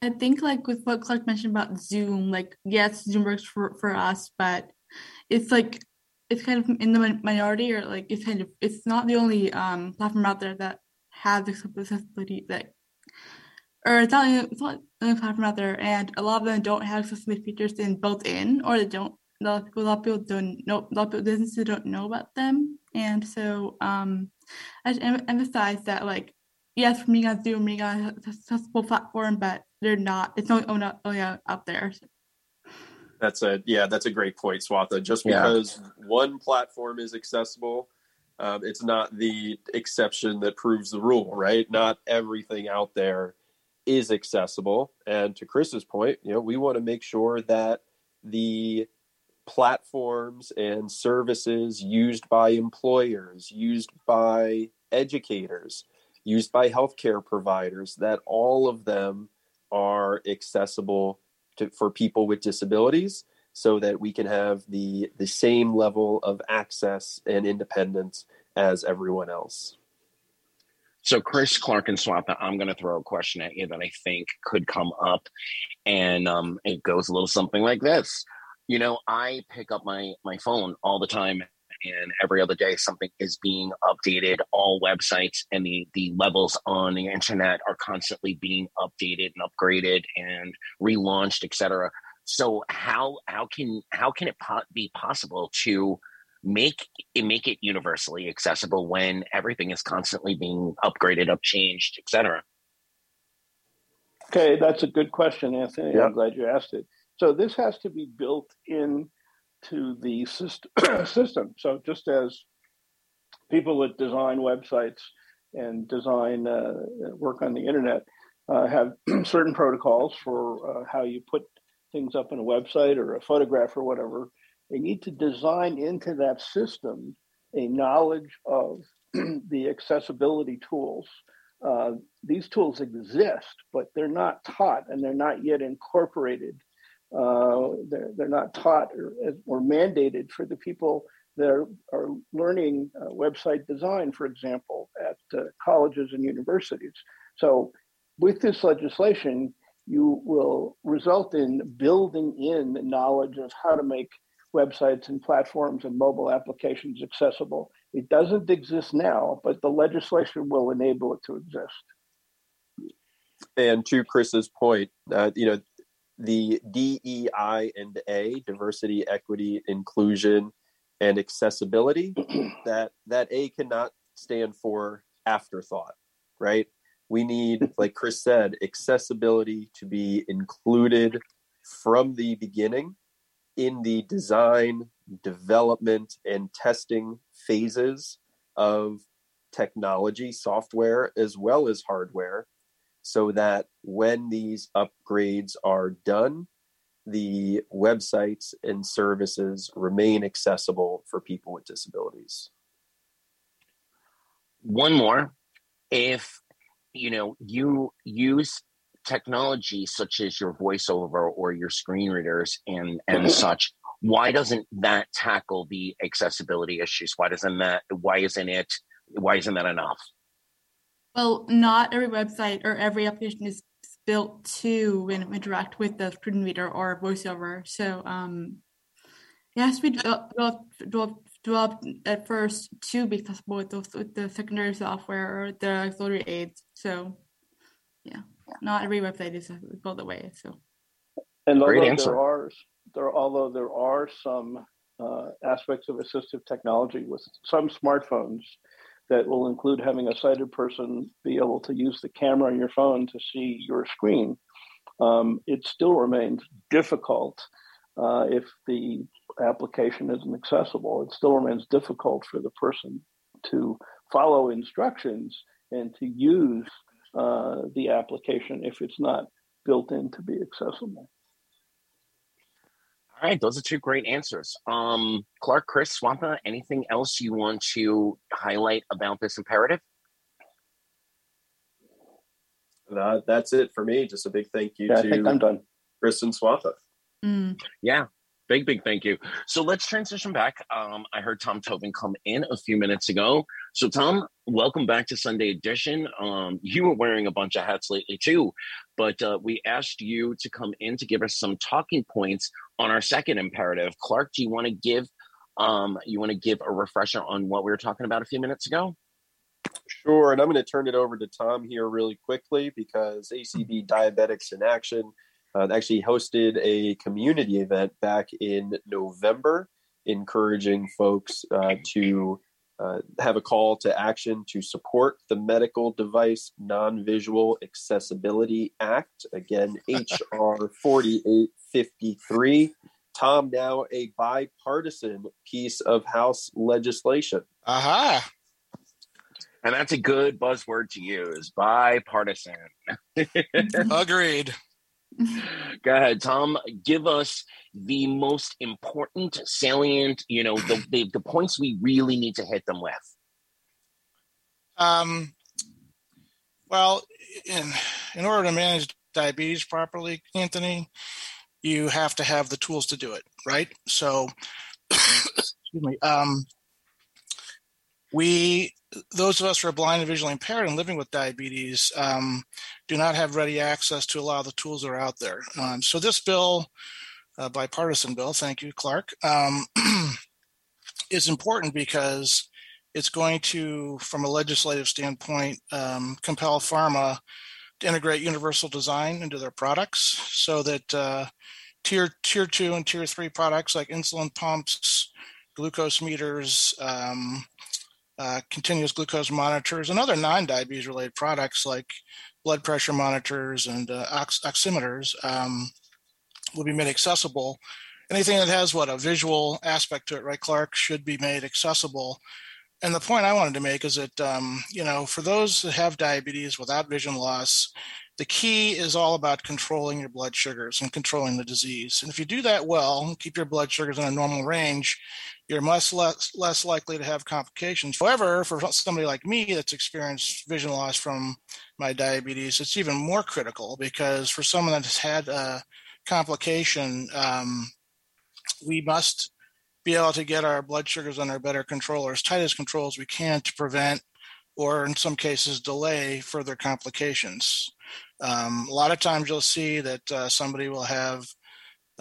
I think like with what Clark mentioned about Zoom, like yes, Zoom works for, for us, but it's like it's kind of in the minority or like it's kind of it's not the only um platform out there that has accessibility that or it's not, it's not the only platform out there and a lot of them don't have accessibility features in built in or they don't a lot of people, a lot of people don't know a lot of people, businesses don't know about them and so um I em- emphasize that like yes for me guys do me guys accessible platform but they're not it's not only, only out there so. That's a yeah, that's a great point, Swatha. Just because yeah. one platform is accessible, um, it's not the exception that proves the rule, right? Not everything out there is accessible. And to Chris's point, you know, we want to make sure that the platforms and services used by employers, used by educators, used by healthcare providers, that all of them are accessible to, for people with disabilities so that we can have the the same level of access and independence as everyone else. So, Chris Clark and Swatha, I'm going to throw a question at you that I think could come up, and um, it goes a little something like this. You know, I pick up my my phone all the time, and every other day something is being updated. All websites and the the levels on the internet are constantly being updated and upgraded and relaunched, etc. So how how can how can it po- be possible to make it make it universally accessible when everything is constantly being upgraded, upchanged, etc. Okay, that's a good question, Anthony. I'm glad you asked it. So this has to be built in to the system. So just as people that design websites and design uh, work on the internet uh, have certain protocols for uh, how you put things up on a website or a photograph or whatever, they need to design into that system a knowledge of the accessibility tools. Uh, these tools exist, but they're not taught and they're not yet incorporated uh, they're, they're not taught or, or mandated for the people that are, are learning uh, website design, for example, at uh, colleges and universities. So, with this legislation, you will result in building in knowledge of how to make websites and platforms and mobile applications accessible. It doesn't exist now, but the legislation will enable it to exist. And to Chris's point, uh, you know, the DEI and A, diversity, equity, inclusion, and accessibility, that that A cannot stand for afterthought, right? We need, like Chris said, accessibility to be included from the beginning in the design, development, and testing phases of technology, software, as well as hardware, so that when these upgrades are done, the websites and services remain accessible for people with disabilities. One more. If you know you use technology such as your voiceover or your screen readers and and such why doesn't that tackle the accessibility issues why doesn't that why isn't it why isn't that enough well, not every website or every application is built to interact with the screen reader or voiceover. So um, to be developed, developed developed at first to be accessible with, those, with the secondary software or the auxiliary aids. So, yeah, not every website is built that way. So, and Great answer. there are there although there are some uh, aspects of assistive technology with some smartphones that will include having a sighted person be able to use the camera on your phone to see your screen. Um, it still remains difficult uh, if the application isn't accessible. It still remains difficult for the person to follow instructions and to use uh, the application if it's not built in to be accessible. All right, those are two great answers. Um, Clark, Chris, Swatha, anything else you want to highlight about this imperative? Uh, that's it for me. Just a big thank you Yeah, I to think I'm done. Chris and Swatha. Yeah, big, big thank you. So let's transition back. Um, I heard Tom Tobin come in a few minutes ago. So, Tom, welcome back to Sunday Edition. Um, you were wearing a bunch of hats lately too, but uh, we asked you to come in to give us some talking points on our second imperative. Clark, do you want to give um, you want to give a refresher on what we were talking about a few minutes ago? Sure, and I'm going to turn it over to Tom here really quickly because ACB Diabetics in Action uh, actually hosted a community event back in November, encouraging folks uh, to uh, have a call to action to support the Medical Device Non Visual Accessibility Act. Again, HR 4853. Tom, now a bipartisan piece of House legislation. Aha. And that's a good buzzword to use bipartisan. Agreed. Go ahead, Tom. Give us the most important, salient, you know, the, the, the points we really need to hit them with. Um, well, in in order to manage diabetes properly, Anthony, you have to have the tools to do it, right? So, excuse me. Um, we, those of us who are blind and visually impaired and living with diabetes, um, do not have ready access to a lot of the tools that are out there. Um, so this bill, uh, bipartisan bill, thank you, Clark, um, is important because it's going to, from a legislative standpoint, um, compel pharma to integrate universal design into their products so that uh, tier tier two and tier three products like insulin pumps, glucose meters, um, uh, continuous glucose monitors, and other non-diabetes related products like blood pressure monitors and uh, ox- oximeters um, will be made accessible. Anything that has what a visual aspect to it, right, Clark, should be made accessible. And the point I wanted to make is that um, you know, for those that have diabetes without vision loss, the key is all about controlling your blood sugars and controlling the disease. And if you do that well, keep your blood sugars in a normal range, you're much less less likely to have complications. However, for somebody like me that's experienced vision loss from my diabetes, it's even more critical because for someone that's had a complication, um, we must be able to get our blood sugars under better control or as tight as control as we can to prevent or in some cases delay further complications. Um, a lot of times you'll see that uh, somebody will have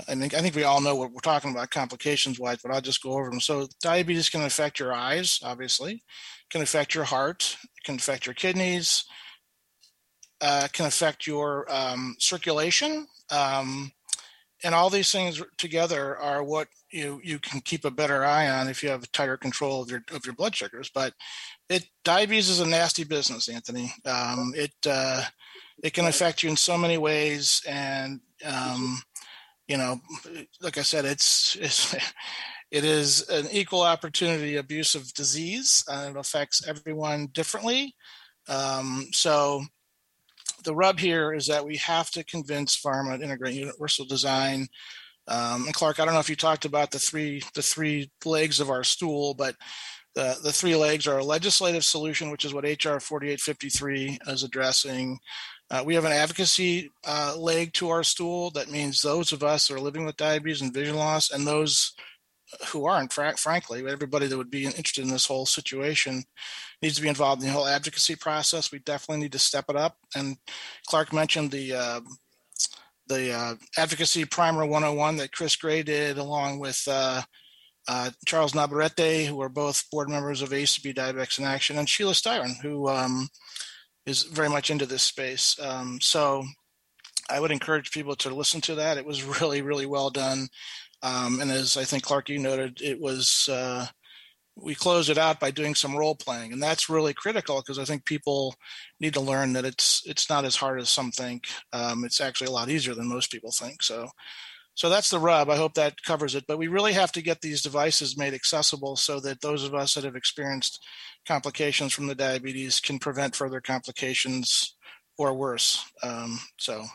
I think I think we all know what we're talking about complications wise, but I'll just go over them. So diabetes can affect your eyes, obviously, can affect your heart, can affect your kidneys, uh, can affect your um, circulation, um, and all these things together are what you you can keep a better eye on if you have tighter control of your of your blood sugars. But it diabetes is a nasty business, Anthony. Um, it uh, it can affect you in so many ways, and um, you know, like I said, it's, it's it is an equal opportunity abusive disease. and it affects everyone differently. Um, so the rub here is that we have to convince pharma to integrate universal design. Um, and Clark, I don't know if you talked about the three the three legs of our stool, but the, the three legs are a legislative solution, which is what HR 4853 is addressing. Uh, we have an advocacy uh, leg to our stool. That means those of us that are living with diabetes and vision loss, and those who aren't, fr- frankly, everybody that would be interested in this whole situation needs to be involved in the whole advocacy process. We definitely need to step it up. And Clark mentioned the uh, the advocacy primer 101 that Chris Gray did, along with uh, uh, Charles Navarrete, who are both board members of ACB Diabetics in Action, and Sheila Styron, who um, is very much into this space. Um, so I would encourage people to listen to that. It was really, really well done. Um, and as I think Clark, you noted, it was, uh, we closed it out by doing some role playing. And that's really critical because I think people need to learn that it's, it's not as hard as some think. Um, it's actually a lot easier than most people think. So, so that's the rub. I hope that covers it. But we really have to get these devices made accessible so that those of us that have experienced complications from the diabetes can prevent further complications or worse. Um, so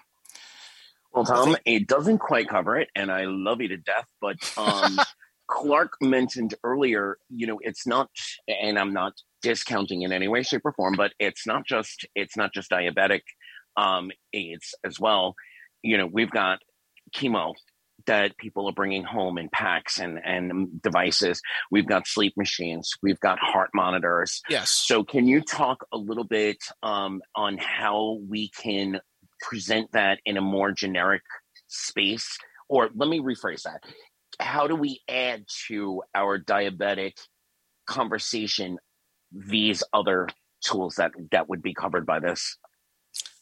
well, Tom, it doesn't quite cover it, and I love you to death. But um, Clark mentioned earlier, you know, it's not, and I'm not discounting in any way, shape, or form, but it's not just it's not just diabetic um, aids as well. You know, we've got chemo that people are bringing home in packs and and devices. We've got sleep machines. We've got heart monitors. Yes. So, can you talk a little bit um, on how we can present that in a more generic space? Or let me rephrase that. How do we add to our diabetic conversation these other tools that that would be covered by this?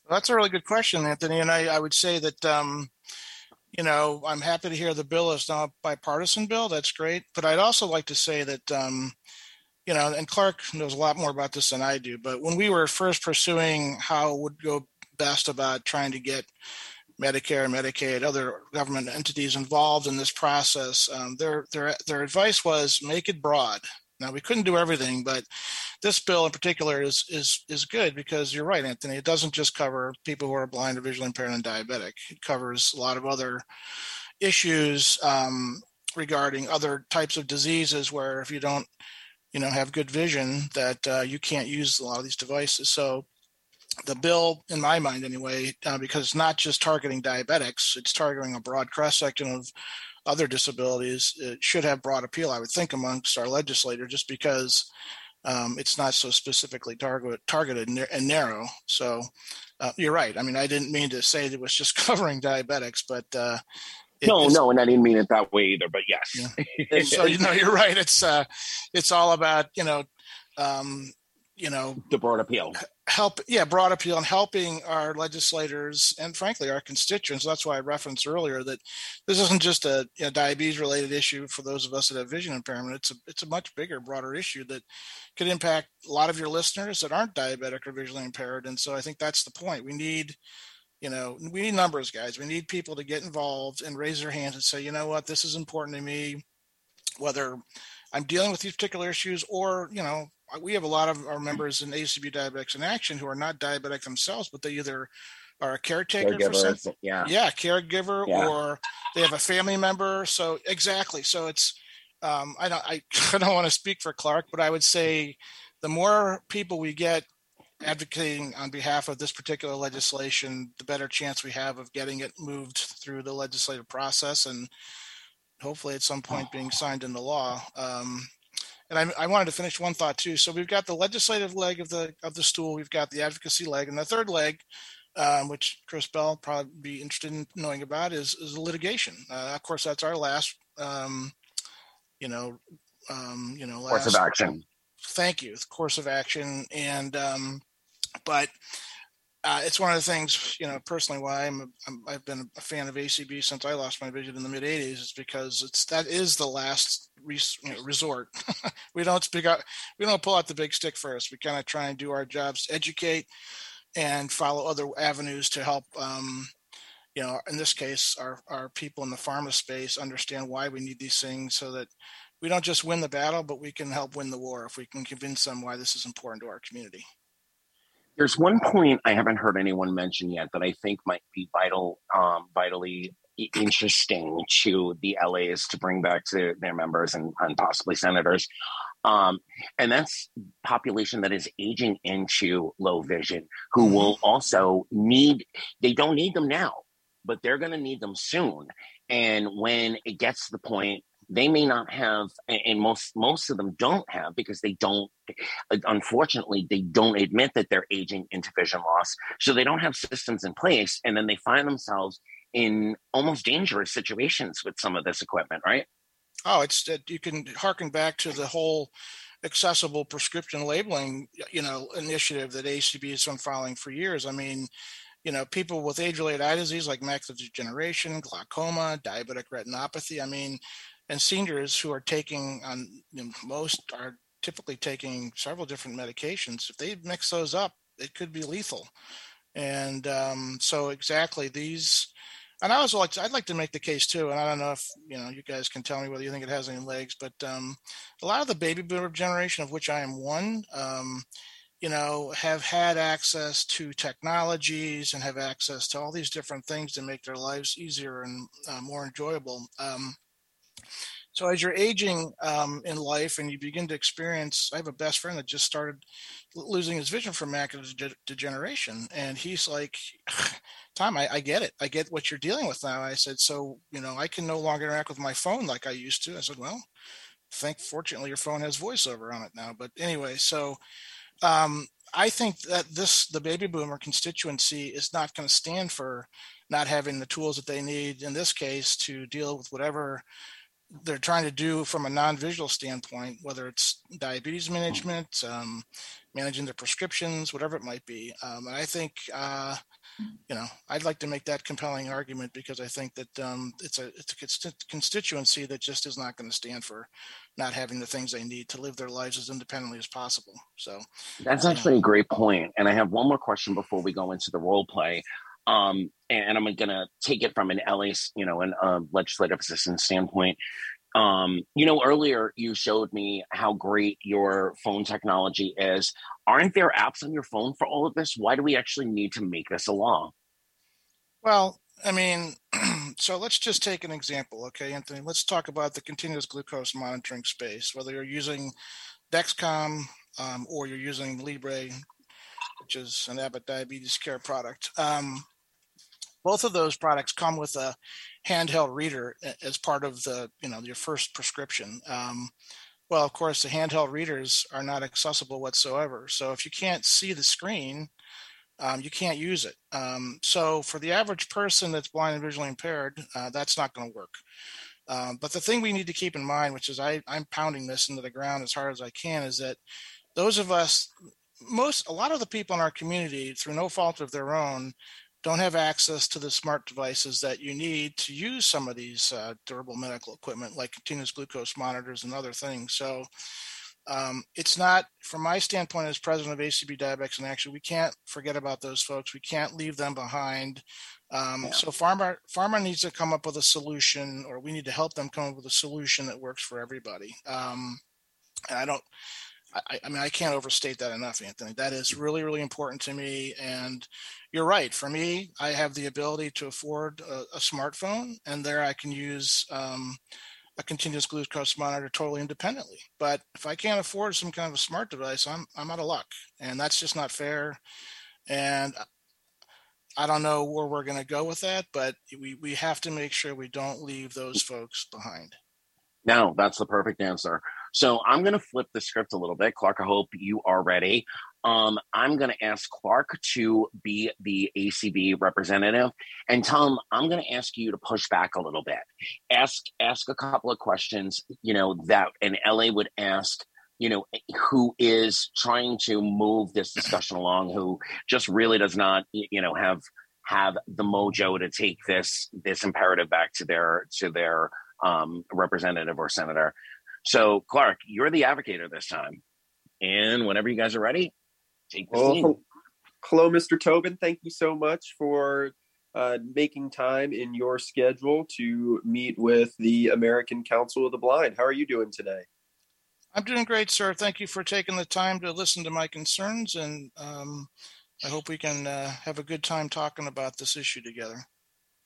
Well, that's a really good question, Anthony. And I, I would say that um, you know I'm happy to hear the bill is not a bipartisan bill. That's great. But I'd also like to say that um, you know, and Clark knows a lot more about this than I do. But when we were first pursuing how would go best about trying to get Medicare, Medicaid, other government entities involved in this process. Um, their their their advice was make it broad. Now we couldn't do everything, but this bill in particular is is is good because you're right, Anthony. It doesn't just cover people who are blind or visually impaired and diabetic. It covers a lot of other issues um, regarding other types of diseases where if you don't, you know, have good vision, that uh, you can't use a lot of these devices. So the bill, in my mind anyway, uh, because it's not just targeting diabetics, it's targeting a broad cross section of other disabilities. It should have broad appeal, I would think, amongst our legislators, just because um, it's not so specifically target, targeted and narrow. So uh, you're right. I mean, I didn't mean to say it was just covering diabetics, but uh, it, no, no, and I didn't mean it that way either. But yes. Yeah. so you know, you're right. It's uh, it's all about you know um, you know the broad appeal help yeah broad appeal and helping our legislators and frankly our constituents. That's why i referenced earlier that this isn't just a you know, diabetes related issue for those of us that have vision impairment. It's a it's a much bigger broader issue that could impact a lot of your listeners that aren't diabetic or visually impaired. And so i think that's the point. We need you know we need numbers guys. We need people to get involved and raise their hands and say you know what? This is important to me whether i'm dealing with these particular issues or you know we have a lot of our members in ACB Diabetics in Action who are not diabetic themselves, but they either are a caretaker for some, yeah, yeah, caregiver, yeah. or they have a family member. So exactly. So it's um, I don't I, I don't want to speak for Clark, but I would say the more people we get advocating on behalf of this particular legislation, the better chance we have of getting it moved through the legislative process and hopefully at some point being signed into law. Um, and I, I, wanted to finish one thought too. So we've got the legislative leg of the of the stool, we've got the advocacy leg, and the third leg, um, which Chris Bell probably be interested in knowing about, is is litigation. Uh, of course, that's our last, um, you know, um, you know, last, course of action. Thank you, course of action, and um, but uh, it's one of the things, you know, personally why I'm, i have been a fan of ACB since I lost my vision in the mid '80s is because it's that is the last res, you know, resort. we don't speak out, we don't pull out the big stick first. We kind of try and do our jobs, educate, and follow other avenues to help. Um, you know, in this case, our our people in the pharma space understand why we need these things, so that we don't just win the battle, but we can help win the war if we can convince them why this is important to our community. There's one point I haven't heard anyone mention yet that I think might be vital, um, vitally interesting to the LAs to bring back to their members and, and possibly senators. Um, and that's population that is aging into low vision, who mm-hmm. will also need. They don't need them now, but they're going to need them soon. And when it gets to the point they may not have and most most of them don't have because they don't uh, unfortunately they don't admit that they're aging into vision loss so they don't have systems in place and then they find themselves in almost dangerous situations with some of this equipment right Oh, it's that you can harken back to the whole accessible prescription labeling, you know, initiative that ACB has been following for years. I mean, you know, people with age-related eye disease like macular degeneration, glaucoma, diabetic retinopathy. I mean, and seniors who are taking on you know, most are typically taking several different medications. If they mix those up, it could be lethal. And um, so, exactly these and I was like, I'd like to make the case too, and I don't know if you know you guys can tell me whether you think it has any legs, but um, a lot of the baby boomer generation, of which I am one, um, you know, have had access to technologies and have access to all these different things to make their lives easier and uh, more enjoyable. Um, so as you're aging um, in life and you begin to experience, I have a best friend that just started losing his vision from macular de- degeneration, and he's like, "Tom, I, I, get it. I get what you're dealing with now." I said, "So you know, I can no longer interact with my phone like I used to." I said, "Well, think fortunately your phone has voiceover on it now." But anyway, so um, I think that this the baby boomer constituency is not going to stand for not having the tools that they need in this case to deal with whatever they're trying to do from a non-visual standpoint, whether it's diabetes management, um, managing their prescriptions, whatever it might be. Um, and I think, uh, you know, I'd like to make that compelling argument because I think that um, it's a it's a constituency that just is not going to stand for not having the things they need to live their lives as independently as possible. So that's actually know. a great point. And I have one more question before we go into the role play um, and I'm going to take it from an LA, you know, an uh, legislative assistant standpoint. Um, you know, earlier you showed me how great your phone technology is. Aren't there apps on your phone for all of this? Why do we actually need to make this a law? Well, I mean, so let's just take an example, okay, Anthony? Let's talk about the continuous glucose monitoring space, whether you're using Dexcom um, or you're using Libre, which is an Abbott diabetes care product. Um, both of those products come with a handheld reader as part of the you know your first prescription. Um, well of course the handheld readers are not accessible whatsoever. So if you can't see the screen um, you can't use it. Um, so for the average person that's blind and visually impaired uh, that's not going to work. Um, but the thing we need to keep in mind which is I, i'm pounding this into the ground as hard as i can is that those of us most a lot of the people in our community through no fault of their own don't have access to the smart devices that you need to use some of these uh, durable medical equipment like continuous glucose monitors and other things. So um, it's not, from my standpoint as president of ACB Diabetics in Action, we can't forget about those folks. We can't leave them behind. Um, yeah. So pharma, pharma needs to come up with a solution, or we need to help them come up with a solution that works for everybody. Um, and I don't, I, I, mean, I can't overstate that enough, Anthony. That is really, really important to me. And you're right. For me, I have the ability to afford a, a smartphone, and there I can use um, a continuous glucose monitor totally independently. But if I can't afford some kind of a smart device, I'm I'm out of luck, and that's just not fair. And I don't know where we're going to go with that, but we we have to make sure we don't leave those folks behind. No, that's the perfect answer. So I'm going to flip the script a little bit. Clark, I hope you are ready. Um, I'm going to ask Clark to be the ACB representative, and Tom, I'm going to ask you to push back a little bit. Ask ask a couple of questions, you know, that an LA would ask you know who is trying to move this discussion along who just really does not you know have have the mojo to take this this imperative back to their to their um, representative or senator so, Clark, you're the advocator this time. And whenever you guys are ready, take the well, scene. Hello, Mr. Tobin. Thank you so much for uh, making time in your schedule to meet with the American Council of the Blind. How are you doing today? I'm doing great, sir. Thank you for taking the time to listen to my concerns, and um, I hope we can uh, have a good time talking about this issue together.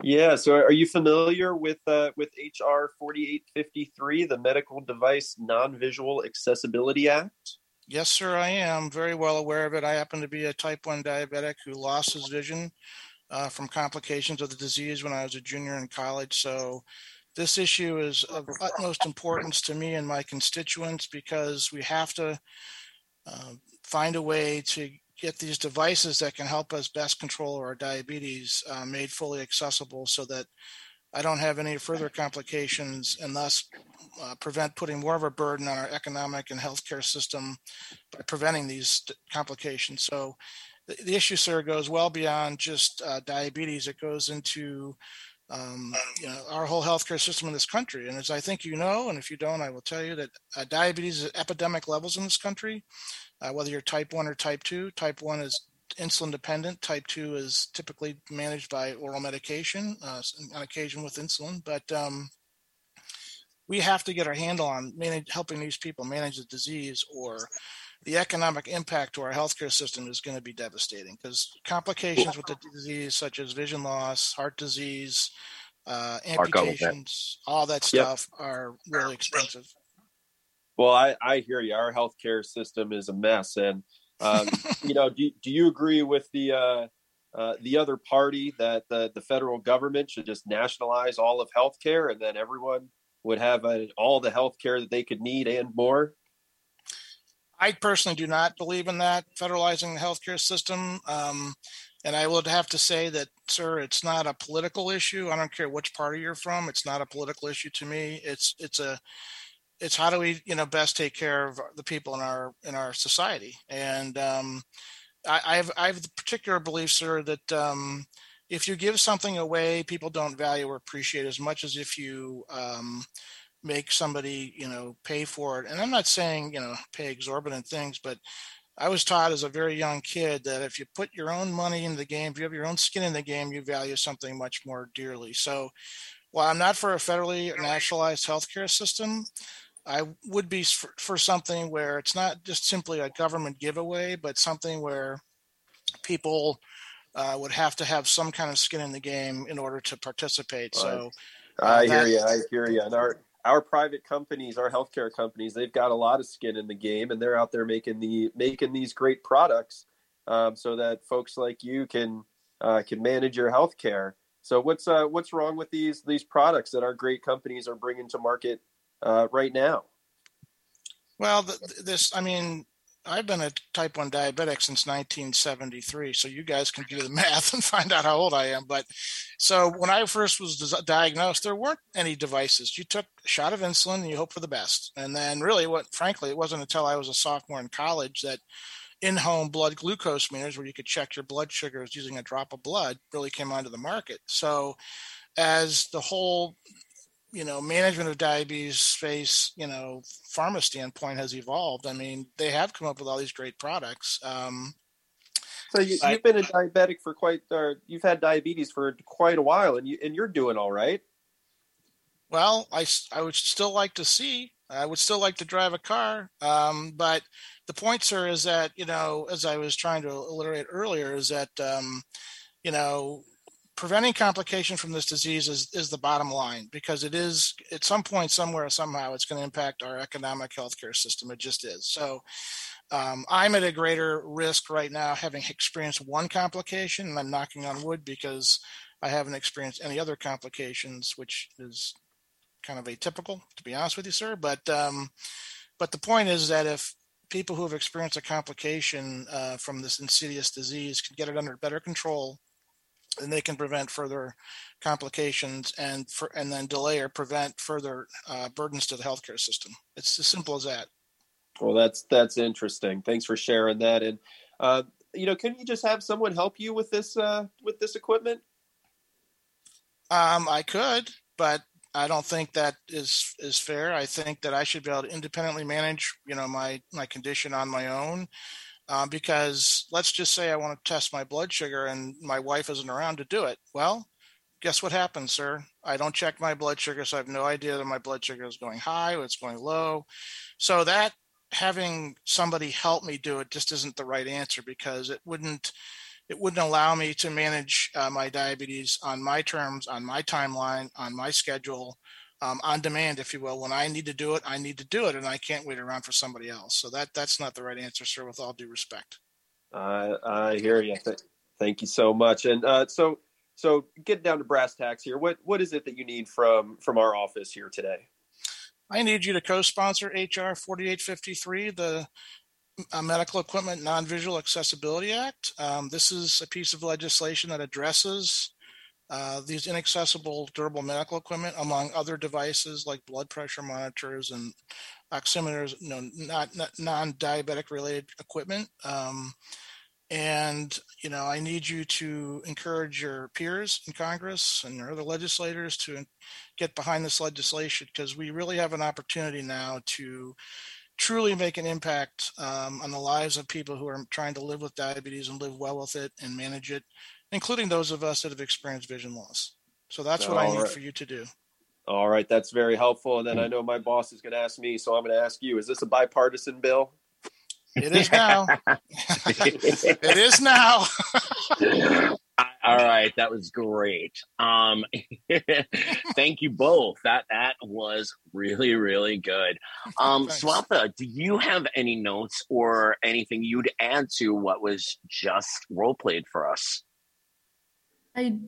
Yeah. So, are you familiar with uh, with HR forty eight fifty three, the Medical Device Non Visual Accessibility Act? Yes, sir. I am very well aware of it. I happen to be a type one diabetic who lost his vision uh, from complications of the disease when I was a junior in college. So, this issue is of utmost importance to me and my constituents because we have to uh, find a way to get these devices that can help us best control our diabetes uh, made fully accessible so that I don't have any further complications and thus uh, prevent putting more of a burden on our economic and healthcare system by preventing these complications. So the, the issue, sir, goes well beyond just uh, diabetes. It goes into um, you know, our whole healthcare system in this country. And as I think you know, and if you don't, I will tell you that uh, diabetes is at epidemic levels in this country. Uh, whether you're type one or type two, type one is insulin dependent. Type 2 is typically managed by oral medication, uh, on occasion with insulin. But um, we have to get our handle on manage, helping these people manage the disease, or the economic impact to our healthcare system is going to be devastating because complications with the disease, such as vision loss, heart disease, uh, amputations, all that stuff yep. are really expensive. Well, I, I hear you. Our healthcare system is a mess, and um, you know, do, do you agree with the uh, uh, the other party that the, the federal government should just nationalize all of healthcare and then everyone would have a, all the healthcare that they could need and more? I personally do not believe in that federalizing the healthcare system. Um, and I would have to say that, sir, it's not a political issue. I don't care which party you're from. It's not a political issue to me. It's it's a it's how do we you know best take care of the people in our in our society and um, I, I, have I have the particular belief, sir, that um, if you give something away, people don't value or appreciate as much as if you um, make somebody you know pay for it. And I'm not saying you know pay exorbitant things, but I was taught as a very young kid that if you put your own money in the game, if you have your own skin in the game, you value something much more dearly. So, while I'm not for a federally nationalized healthcare system, I would be for, for, something where it's not just simply a government giveaway, but something where people uh, would have to have some kind of skin in the game in order to participate. Right. So uh, I hear you. I hear you. And our our private companies, our healthcare companies, they've got a lot of skin in the game, and they're out there making the making these great products, um, so that folks like you can uh, can manage your healthcare. So what's uh, what's wrong with these these products that our great companies are bringing to market uh, right now? Well, this, I mean, I've been a type 1 diabetic since 1973, so you guys can do the math and find out how old I am. But so when I first was diagnosed, there weren't any devices. You took a shot of insulin and you hope for the best. And then, really, what frankly, it wasn't until I was a sophomore in college that in home blood glucose meters, where you could check your blood sugars using a drop of blood, really came onto the market. So, as the whole you know management of diabetes space you know pharma standpoint has evolved. I mean they have come up with all these great products um, so you, have been a diabetic for quite or you've had diabetes for quite a while and you and you're doing all right. Well i i would still like to see i would still like to drive a car um, but the point sir is that you know as i was trying to alliterate earlier is that um, you know preventing complication from this disease is, is the bottom line because it is at some point somewhere somehow it's going to impact our economic healthcare system. It just is. So um, i'm at a greater risk right now having experienced one complication and i'm knocking on wood because i haven't experienced any other complications which is kind of atypical to be honest with you sir. But um, but the point is that if people who have experienced a complication uh, from this insidious disease can get it under better control and they can prevent further complications and for, and then delay or prevent further uh, burdens to the healthcare system. It's as simple as that. Well, that's that's interesting. Thanks for sharing that. And uh, you know, can you just have someone help you with this uh, with this equipment? Um, I could, but I don't think that is is fair. I think that I should be able to independently manage, you know, my my condition on my own uh, because let's just say I want to test my blood sugar and my wife isn't around to do it. Well, guess what happens, sir? I don't check my blood sugar, so I have no idea that my blood sugar is going high or it's going low. So that having somebody help me do it just isn't the right answer because it wouldn't it wouldn't allow me to manage uh, my diabetes on my terms, on my timeline, on my schedule, um, on demand, if you will. When I need to do it, I need to do it, and I can't wait around for somebody else. So that that's not the right answer, sir. With all due respect. Uh, I hear you. Thank you so much. And uh, so so get down to brass tacks here. What what is it that you need from from our office here today? I need you to co-sponsor HR 4853, the uh, Medical Equipment Non-Visual Accessibility Act. Um, this is a piece of legislation that addresses uh, these inaccessible durable medical equipment, among other devices like blood pressure monitors and oximeters, you know, not, not non-diabetic related equipment. Um, and you know, I need you to encourage your peers in Congress and your other legislators to get behind this legislation because we really have an opportunity now to truly make an impact um, on the lives of people who are trying to live with diabetes and live well with it and manage it including those of us that have experienced vision loss. So that's what All I need right. for you to do. All right, that's very helpful. And then I know my boss is going to ask me, so I'm going to ask you: Is this a bipartisan bill? It is now. it is now. All right, that was great. Um, thank you both. That that was really really good. Um, Swatha, do you have any notes or anything you'd add to what was just role played for us? I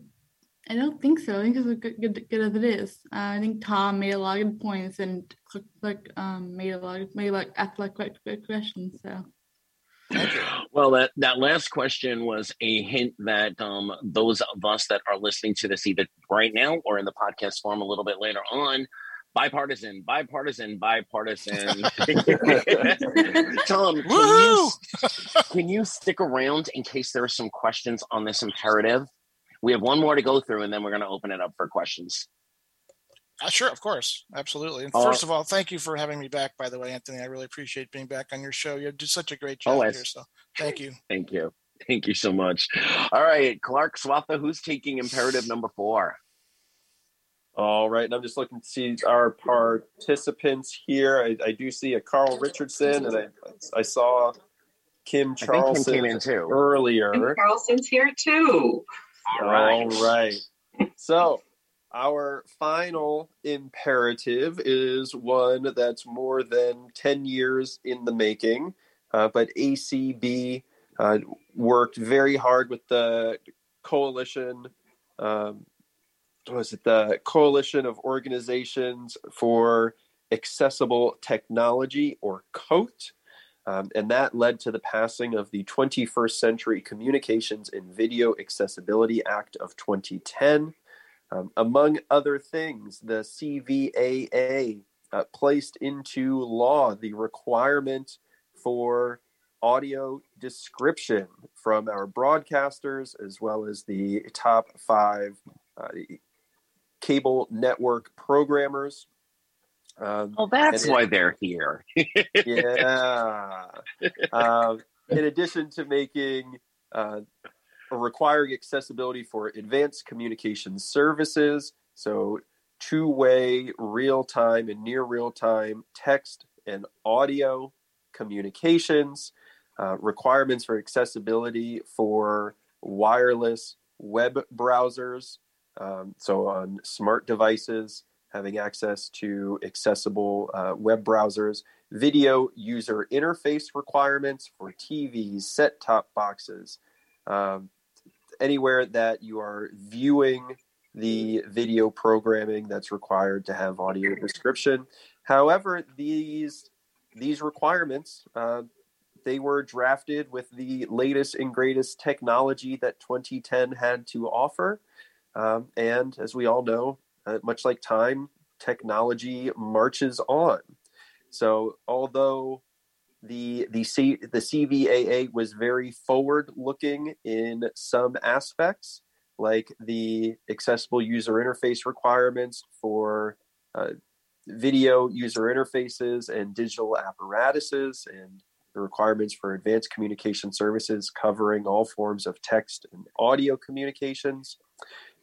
I don't think so. I think it's good, good, good as it is. Uh, I think Tom made a lot of points and like um made a lot of made like asked like quite good questions. So. Well, that, that last question was a hint that um, those of us that are listening to this either right now or in the podcast form a little bit later on, bipartisan, bipartisan, bipartisan. Tom, can you, can you stick around in case there are some questions on this imperative? We have one more to go through, and then we're going to open it up for questions. Uh, sure, of course, absolutely. And uh, first of all, thank you for having me back. By the way, Anthony, I really appreciate being back on your show. You did such a great job here, so thank you. Thank you. Thank you so much. All right, Clark Swatha, who's taking imperative number four? All right, and I'm just looking to see our participants here. I, I do see a Carl Richardson, and I I saw Kim Charlson Kim came in too. earlier. And Charlson's here too. All right. All right. so, our final imperative is one that's more than 10 years in the making, uh, but ACB uh, worked very hard with the coalition. Um, was it the Coalition of Organizations for Accessible Technology, or COAT? Um, and that led to the passing of the 21st Century Communications and Video Accessibility Act of 2010. Um, among other things, the CVAA uh, placed into law the requirement for audio description from our broadcasters as well as the top five uh, cable network programmers um, well, that's why it, they're here. yeah. Um, in addition to making uh, requiring accessibility for advanced communication services, so two way, real time, and near real time text and audio communications, uh, requirements for accessibility for wireless web browsers, um, so on smart devices having access to accessible uh, web browsers, video user interface requirements for TVs, set top boxes, um, anywhere that you are viewing the video programming that's required to have audio description. However, these these requirements uh, they were drafted with the latest and greatest technology that 2010 had to offer. Um, and as we all know, uh, much like time, technology marches on. So, although the the C, the CVAA was very forward looking in some aspects, like the accessible user interface requirements for uh, video user interfaces and digital apparatuses, and the requirements for advanced communication services covering all forms of text and audio communications.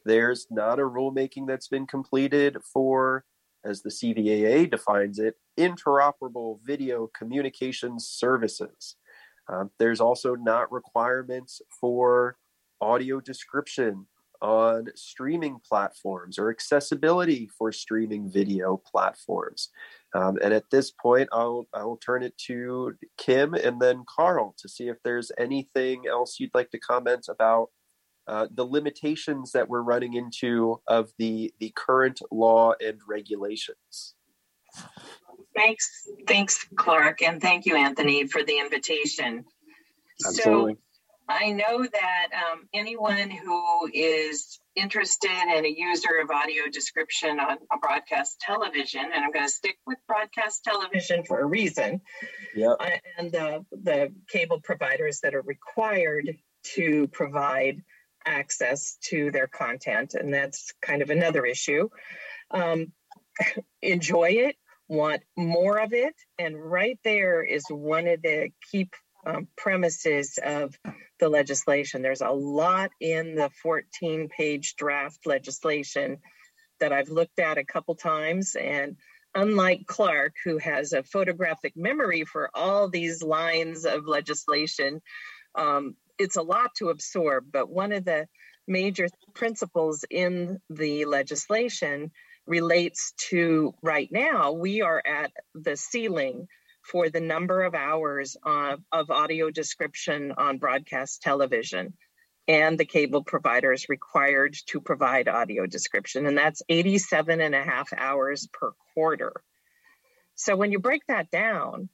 There's not a rulemaking that's been completed for, as the CVAA defines it, interoperable video communications services. Um, there's also not requirements for audio description on streaming platforms or accessibility for streaming video platforms. Um, and at this point, I'll I'll turn it to Kim and then Carl to see if there's anything else you'd like to comment about uh, the limitations that we're running into of the the current law and regulations. Thanks, thanks, Clark, and thank you, Anthony, for the invitation. Absolutely. So, I know that um, anyone who is interested and a user of audio description on a broadcast television, and I'm going to stick with broadcast television for a reason, yep. Uh, and uh, the cable providers that are required to provide access to their content, and that's kind of another issue. Um, enjoy it, want more of it, and right there is one of the key um, premises of the legislation. There's a lot in the 14 page draft legislation that I've looked at a couple times. And unlike Clark, who has a photographic memory for all these lines of legislation, um, it's a lot to absorb. But one of the major principles in the legislation relates to right now, we are at the ceiling for the number of hours uh, of audio description on broadcast television and the cable providers required to provide audio description. And that's 87 and a half hours per quarter. So when you break that down,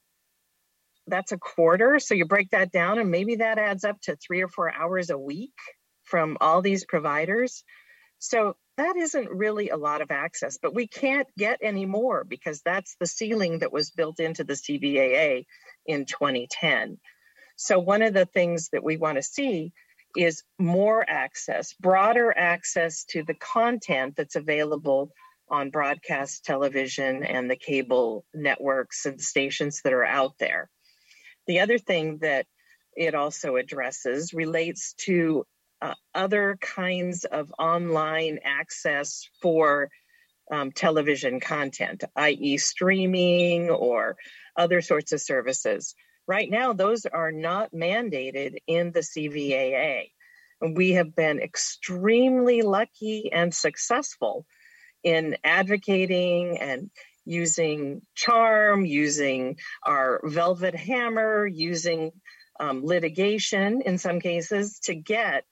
that's a quarter. So you break that down, and maybe that adds up to three or four hours a week from all these providers. So that isn't really a lot of access, but we can't get any more because that's the ceiling that was built into the CVAA in 2010. So, one of the things that we want to see is more access, broader access to the content that's available on broadcast television and the cable networks and stations that are out there. The other thing that it also addresses relates to uh, other kinds of online access for um, television content, i.e., streaming or other sorts of services. Right now, those are not mandated in the CVAA. We have been extremely lucky and successful in advocating and using charm, using our velvet hammer, using um, litigation in some cases to get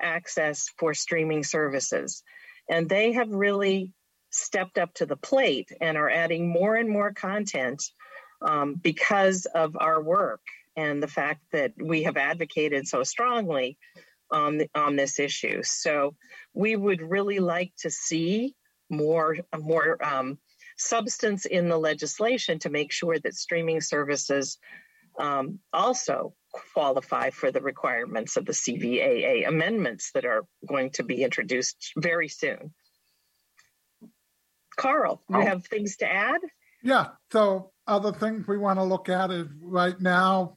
access for streaming services. And they have really stepped up to the plate and are adding more and more content um, because of our work and the fact that we have advocated so strongly on, the, on this issue. So we would really like to see more, more um, substance in the legislation to make sure that streaming services um, also qualify for the requirements of the CVAA amendments that are going to be introduced very soon. Carl, you oh. have things to add? Yeah. So, other things we want to look at is right now,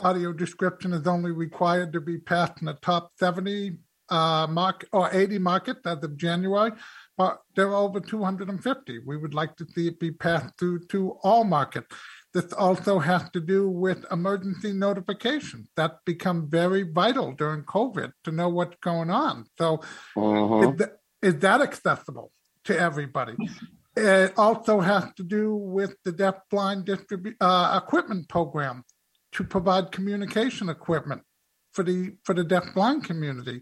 audio description is only required to be passed in the top 70 uh, market or 80 market as of January, but there are over 250. We would like to see it be passed through to all markets. This also has to do with emergency notification. That become very vital during COVID to know what's going on. So, uh-huh. is, that, is that accessible to everybody? It also has to do with the deaf blind distribu- uh, equipment program to provide communication equipment for the for the deaf blind community.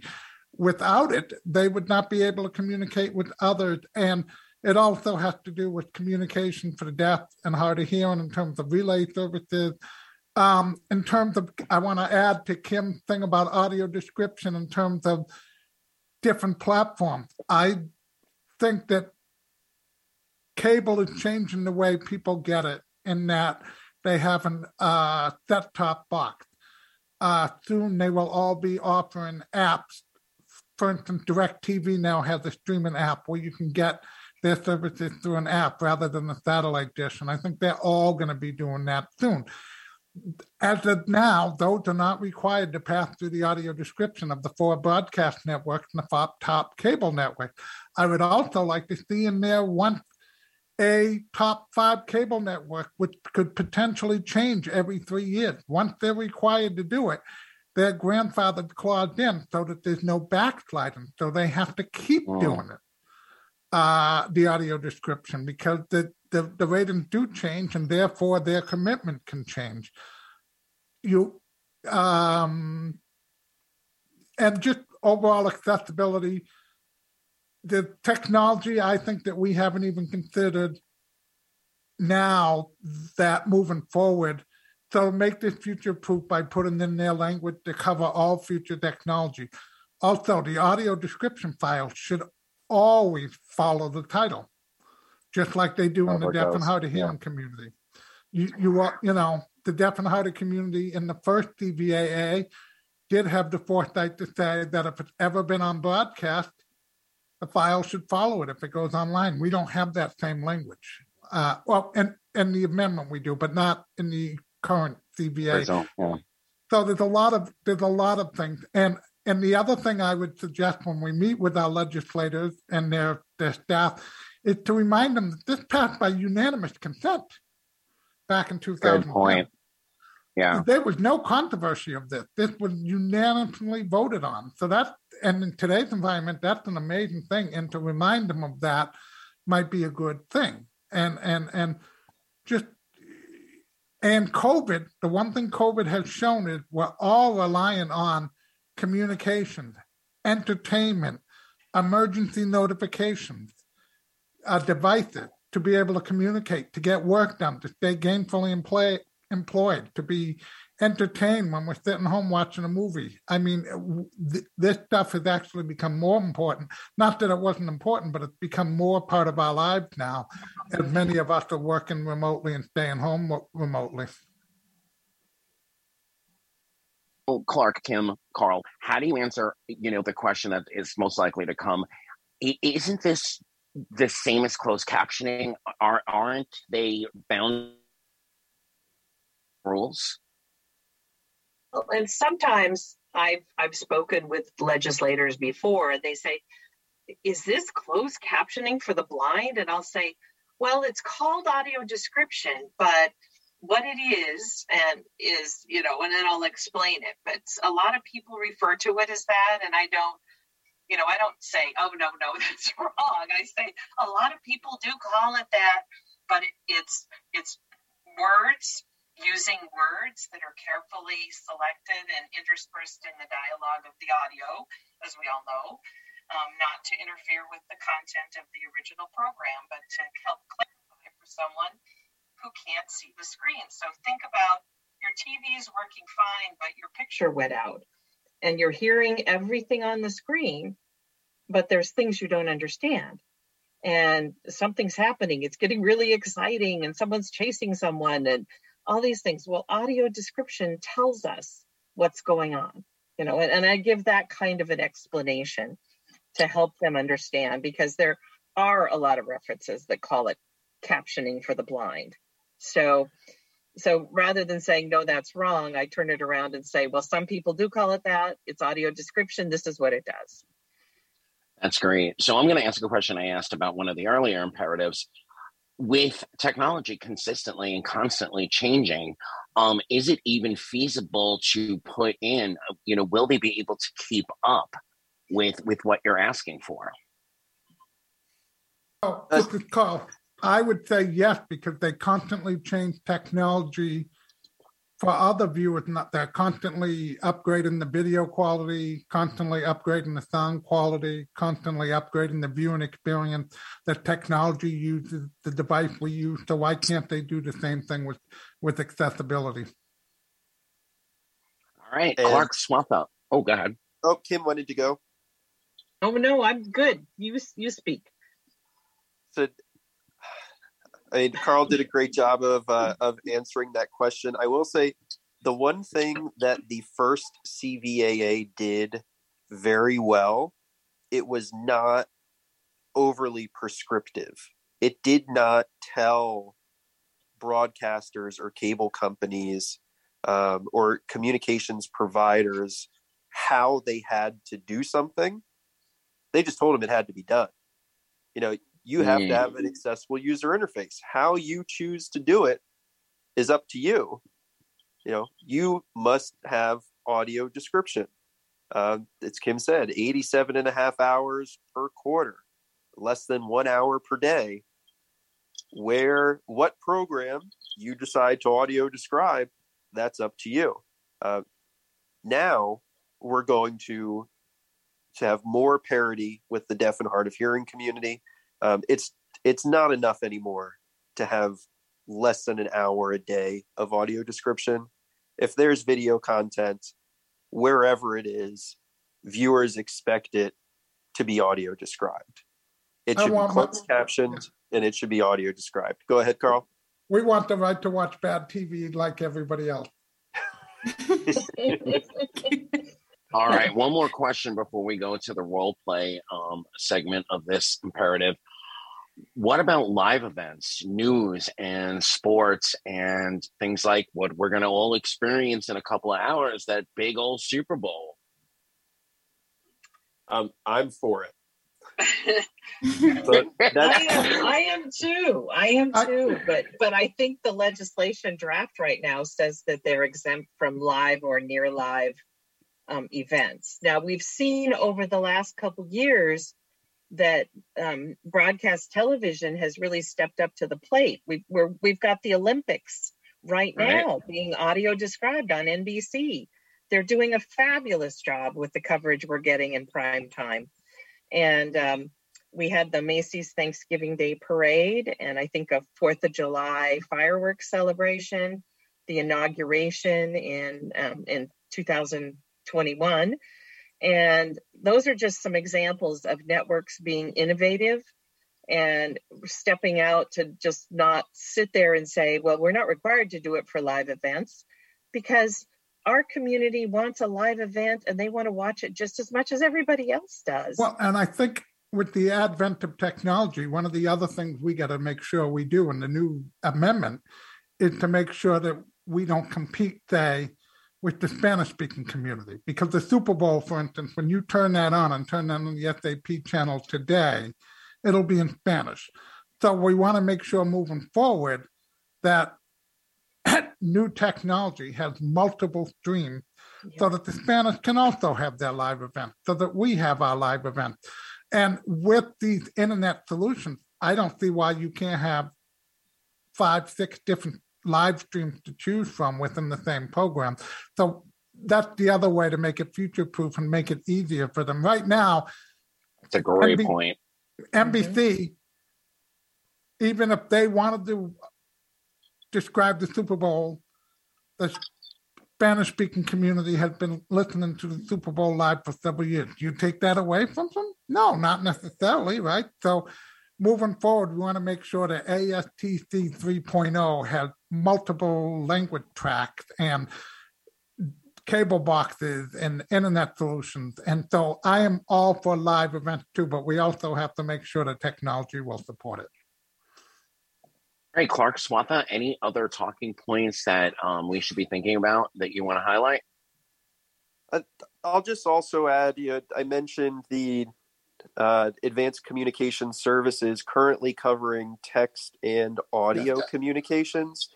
Without it, they would not be able to communicate with others and it also has to do with communication for the deaf and hard of hearing in terms of relay services. Um, in terms of, I want to add to Kim's thing about audio description in terms of different platforms. I think that cable is changing the way people get it in that they have a uh, set top box. Uh, soon they will all be offering apps. For instance, DirecTV now has a streaming app where you can get their services through an app rather than the satellite dish. And I think they're all going to be doing that soon. As of now, those are not required to pass through the audio description of the four broadcast networks and the top cable network. I would also like to see in there once a top five cable network, which could potentially change every three years. Once they're required to do it, their grandfathered clause in so that there's no backsliding. So they have to keep doing it uh, the audio description because the, the, the ratings do change and therefore their commitment can change. You um, and just overall accessibility, the technology I think that we haven't even considered now that moving forward So make this future proof by putting in their language to cover all future technology. Also, the audio description file should always follow the title, just like they do in the deaf and hard of hearing yeah. community. You, you, you know, the deaf and hard of community in the first CVAA did have the foresight to say that if it's ever been on broadcast, the file should follow it if it goes online. We don't have that same language. Uh, well, and in the amendment we do, but not in the current CVAA. So, yeah. so there's a lot of there's a lot of things, and and the other thing I would suggest when we meet with our legislators and their their staff is to remind them that this passed by unanimous consent back in 2000. Good point. Yeah. There was no controversy of this. This was unanimously voted on. So that's, and in today's environment, that's an amazing thing. And to remind them of that might be a good thing. And, and, and just, and COVID, the one thing COVID has shown is we're all relying on communications, entertainment, emergency notifications, uh, devices to be able to communicate, to get work done, to stay gainfully employed, employed, to be entertained when we're sitting home watching a movie. I mean, th- this stuff has actually become more important. Not that it wasn't important, but it's become more part of our lives now, as many of us are working remotely and staying home remotely. Well, Clark, Kim, Carl, how do you answer, you know, the question that is most likely to come? Isn't this the same as closed captioning? Are aren't they bound rules? And sometimes I've I've spoken with legislators before, and they say, "Is this closed captioning for the blind?" And I'll say, "Well, it's called audio description, but." what it is and is you know and then i'll explain it but a lot of people refer to it as that and i don't you know i don't say oh no no that's wrong i say a lot of people do call it that but it, it's it's words using words that are carefully selected and interspersed in the dialogue of the audio, as we all know, um, not to interfere with the content of the original program, but to help clarify for someone who can't see the screen. So think about your TV is working fine, but your picture went out, and you're hearing everything on the screen, but there's things you don't understand. And something's happening. It's getting really exciting, and someone's chasing someone, and all these things. Well, audio description tells us what's going on, you know, and, and I give that kind of an explanation to help them understand because there are a lot of references that call it captioning for the blind. So so rather than saying no that's wrong i turn it around and say well some people do call it that it's audio description this is what it does that's great so i'm going to ask a question i asked about one of the earlier imperatives with technology consistently and constantly changing, um, is it even feasible to put in, you know, will they be able to keep up with with what you're asking for? Oh, this is Carl. I would say yes because they constantly change technology for other viewers, not they're constantly upgrading the video quality, constantly upgrading the sound quality, constantly upgrading the viewing experience. The technology uses the device we use, so why can't they do the same thing with with accessibility? All right, and, Clark Swatha. Oh, God. Oh, Kim wanted to go. Oh no, I'm good. You you speak. So I mean, Carl did a great job of uh, of answering that question. I will say the one thing that the first CVAA did very well, it was not overly prescriptive. It did not tell broadcasters or cable companies um, or communications providers how they had to do something. They just told them it had to be done. You know, you have mm. to have an accessible user interface. How you choose to do it is up to you. You know, you must have audio description. Uh, as Kim said, 87 and a half hours per quarter, less than one hour per day. Where, what program you decide to audio describe, that's up to you. Uh, now we're going to to have more parity with the deaf and hard of hearing community um, it's it's not enough anymore to have less than an hour a day of audio description. If there's video content, wherever it is, viewers expect it to be audio described. It should be want my- closed captioned and it should be audio described. Go ahead, Carl. We want the right to watch bad TV like everybody else. All right, one more question before we go to the role play um, segment of this imperative. What about live events, news, and sports, and things like what we're going to all experience in a couple of hours that big old Super Bowl? Um, I'm for it. I am, I am too. I am too. But but I think the legislation draft right now says that they're exempt from live or near live um, events. Now we've seen over the last couple years that um, broadcast television has really stepped up to the plate. We've we're, we've got the Olympics right Right. now being audio described on NBC. They're doing a fabulous job with the coverage we're getting in prime time. And um, we had the Macy's Thanksgiving Day Parade, and I think a Fourth of July fireworks celebration, the inauguration in um, in 2021, and those are just some examples of networks being innovative and stepping out to just not sit there and say, "Well, we're not required to do it for live events," because our community wants a live event and they want to watch it just as much as everybody else does. Well, and I think with the advent of technology, one of the other things we got to make sure we do in the new amendment is to make sure that we don't compete, say, with the Spanish speaking community. Because the Super Bowl, for instance, when you turn that on and turn that on the SAP channel today, it'll be in Spanish. So we want to make sure moving forward that new technology has multiple streams so that the Spanish can also have their live event, so that we have our live event. And with these internet solutions, I don't see why you can't have five, six different live streams to choose from within the same program. So that's the other way to make it future proof and make it easier for them. Right now, It's a great NB point. NBC, even if they wanted to describe the Super Bowl, the Spanish speaking community has been listening to the Super Bowl live for several years. Do you take that away from them? No, not necessarily, right? So moving forward, we want to make sure that ATSC 3.0 has multiple language tracks and cable boxes and internet solutions. And so I am all for live events too, but we also have to make sure that technology will support it. All right, Clark Swatha, any other talking points that um, we should be thinking about that you want to highlight? Uh, I'll just also add, you know, I mentioned the uh, advanced communication services currently covering text and audio communications.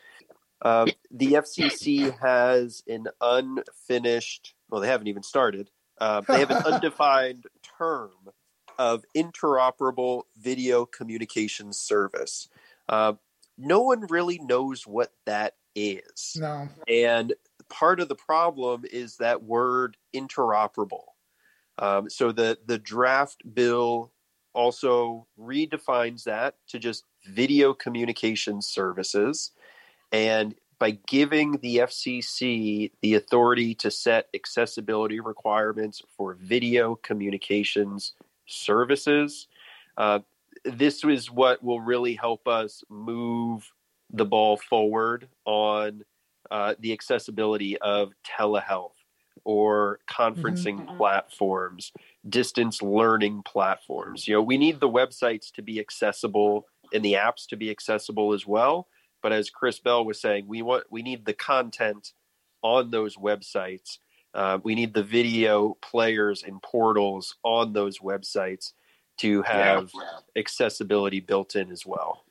Um, the FCC has an unfinished, well, they haven't even started, uh, they have an undefined term of interoperable video communication service. Uh, no one really knows what that is. No. And part of the problem is that word interoperable. Um, so the the draft bill also redefines that to just video communication services, and by giving the FCC the authority to set accessibility requirements for video communications services, uh, this is what will really help us move the ball forward on uh, the accessibility of telehealth or conferencing Mhm. platforms, distance learning platforms. You know, we need the websites to be accessible and the apps to be accessible as well. But as Chris Bell was saying, we want we need the content on those websites. Uh, we need the video players and portals on those websites to have accessibility built in as well.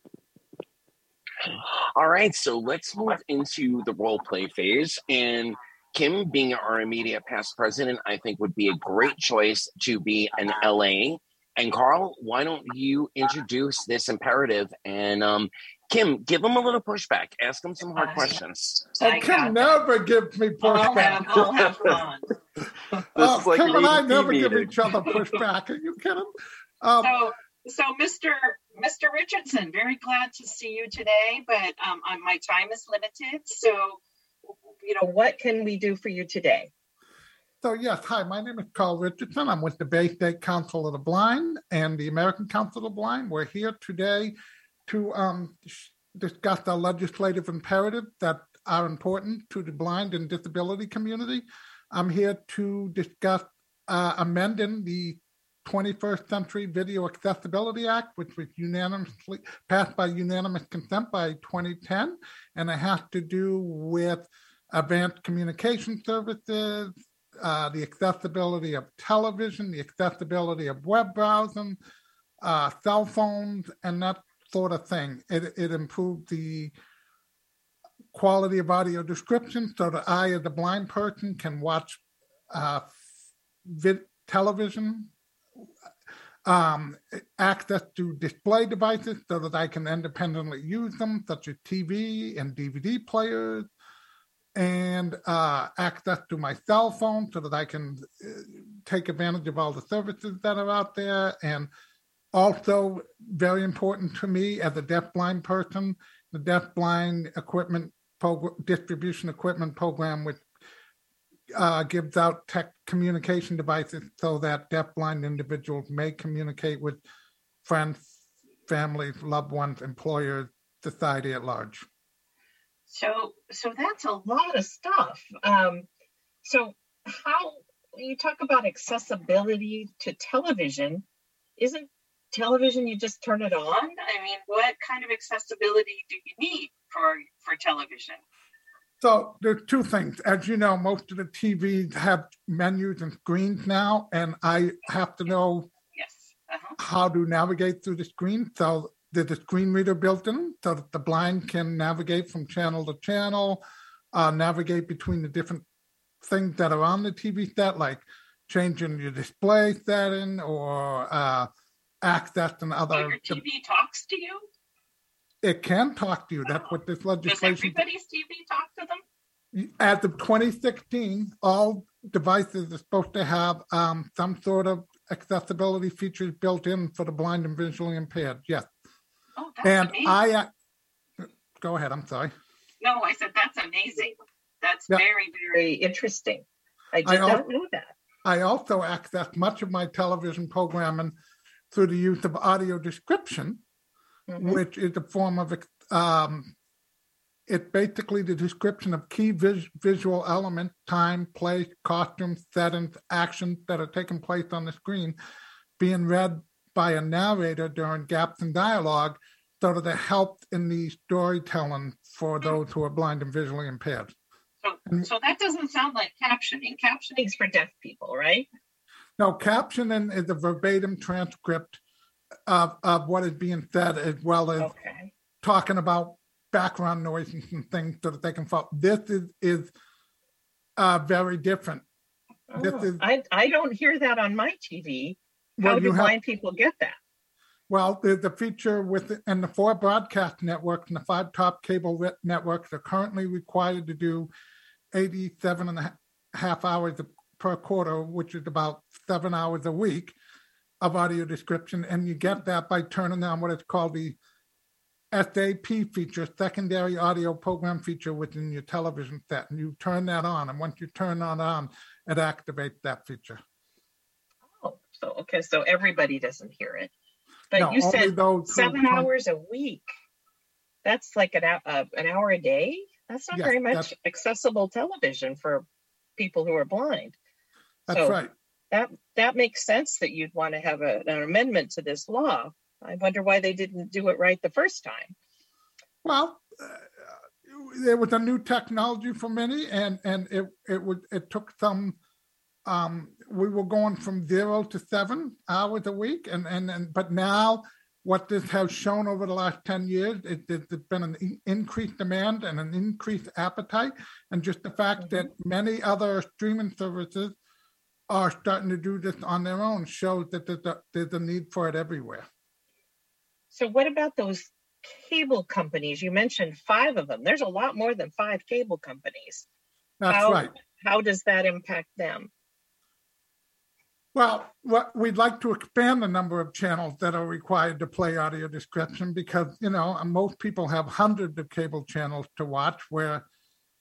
All right, so let's move into the role play phase. And Kim, being our immediate past president, I think would be a great choice to be an LA. And Carl, why don't you introduce this imperative? And um, Kim, give them a little pushback. Ask them some hard questions. Oh, Kim never gives me I'll have, pushback. I'll have fun. Oh, like Kim and I ADP never give each other pushback. Are you kidding? Um, so, so Mr. Mr. Richardson, very glad to see you today, but um, my time is limited. So, you know, what can we do for you today? So, yes, hi, my name is Carl Richardson. I'm with the Bay State Council of the Blind and the American Council of the Blind. We're here today to um, discuss the legislative imperatives that are important to the blind and disability community. I'm here to discuss uh, amending the 21st Century Video Accessibility Act, which was unanimously passed by unanimous consent by 2010, and it has to do with advanced communication services, uh, the accessibility of television, the accessibility of web browsing, uh, cell phones, and that sort of thing. It, it improved the quality of audio description so that I, as a blind person, can watch uh, vid- television, um, access to display devices so that I can independently use them, such as TV and DVD players, and uh, access to my cell phone so that I can uh, take advantage of all the services that are out there. And also, very important to me as a deaf-blind person, the deaf-blind equipment distribution equipment program, which uh, gives out tech communication devices so that deaf-blind individuals may communicate with friends, families, loved ones, employers, society at large. So, so that's a lot of stuff. Um, so, how you talk about accessibility to television? Isn't television you just turn it on? I mean, what kind of accessibility do you need for for television? So there's two things. As you know, most of the TVs have menus and screens now, and I have to know yes. uh-huh. how to navigate through the screen. So there's a screen reader built in so that the blind can navigate from channel to channel, uh, navigate between the different things that are on the TV set, like changing your display setting or uh, access and other. So your TV talks to you? It can talk to you. That's what this legislation. Does everybody's TV talk to them? As of 2016, all devices are supposed to have um, some sort of accessibility features built in for the blind and visually impaired. Yes. Oh, that's and amazing. I uh, go ahead. I'm sorry. No, I said that's amazing. That's Yeah. very, very interesting. I I did al- not know that. I also access much of my television programming through the use of audio description, Mm-hmm. which is a form of um, it basically the description of key vis- visual elements, time, place, costumes, settings, actions that are taking place on the screen, being read by a narrator during gaps in dialogue, so that it helps in the storytelling for those who are blind and visually impaired. So, so that doesn't sound like captioning. Captioning's for deaf people, right? No, captioning is a verbatim transcript of, of what is being said, as well as Okay. talking about background noises and things so that they can follow. This is is uh, very different. This Oh, is I, I don't hear that on my TV. How Well, do you have- blind people get that? Well, the, a feature with and the four broadcast networks and the five top cable networks are currently required to do 87 and a half hours per quarter, which is about seven hours a week of audio description. And you get that by turning on what is called the SAP feature, secondary audio program feature within your television set. And you turn that on. And once you turn that on, it activates that feature. Oh, so okay, so everybody doesn't hear it. But No, you said seven hours a week. That's like an hour, uh, an hour a day. That's not Yes, very much accessible television for people who are blind. That's So right. That that makes sense that you'd want to have a, an amendment to this law. I wonder why they didn't do it right the first time. Well, uh, there was a new technology for many, and and it it would it took some. Um, we were going from zero to seven hours a week, and and, and but now what this has shown over the last ten years is that there's been an increased demand and an increased appetite, and just the fact that many other streaming services are starting to do this on their own shows that there's a, there's a need for it everywhere. So what about those cable companies? You mentioned five of them. There's a lot more than five cable companies. That's how, right. How does that impact them? Well, we'd like to expand the number of channels that are required to play audio description because you know most people have hundreds of cable channels to watch. Where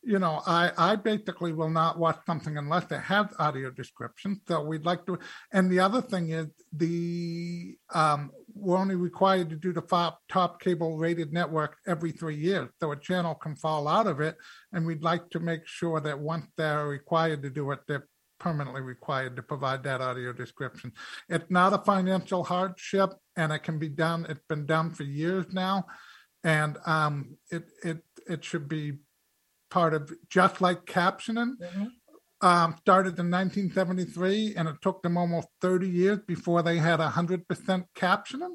you know I I basically will not watch something unless it has audio description. So we'd like to. And the other thing is the um, we're only required to do the top cable rated network every three years. So a channel can fall out of it, and we'd like to make sure that once they're required to do it, they're permanently required to provide that audio description. It's not a financial hardship, and it can be done. It's been done for years now, and um, it it it should be part of just like captioning. Mm-hmm. Um, started in 1973, and it took them almost 30 years before they had 100% captioning.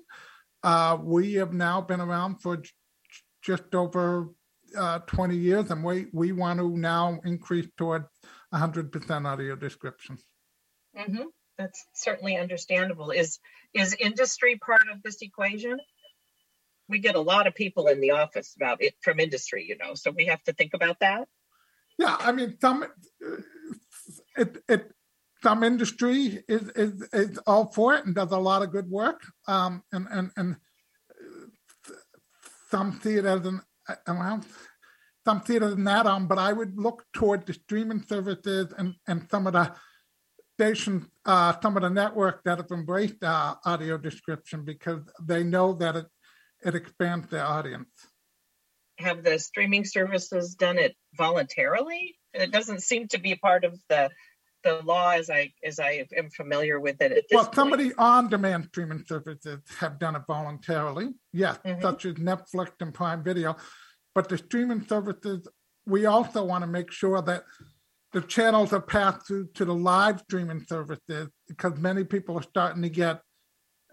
Uh, we have now been around for j- just over uh, 20 years, and we, we want to now increase toward 100% audio description. Mm-hmm. That's certainly understandable. Is is industry part of this equation? We get a lot of people in the office about it from industry, you know, so we have to think about that. Yeah, I mean, some it it some industry is is is all for it and does a lot of good work, um, and and and some see it as an some theater than that on, but I would look toward the streaming services and, and some of the stations, uh, some of the network that have embraced uh, audio description because they know that it, it expands their audience. Have the streaming services done it voluntarily? It doesn't seem to be part of the the law as I as I am familiar with it. well, somebody on demand streaming services have done it voluntarily, yes, mm-hmm. such as Netflix and Prime Video. But the streaming services, we also want to make sure that the channels are passed through to the live streaming services because many people are starting to get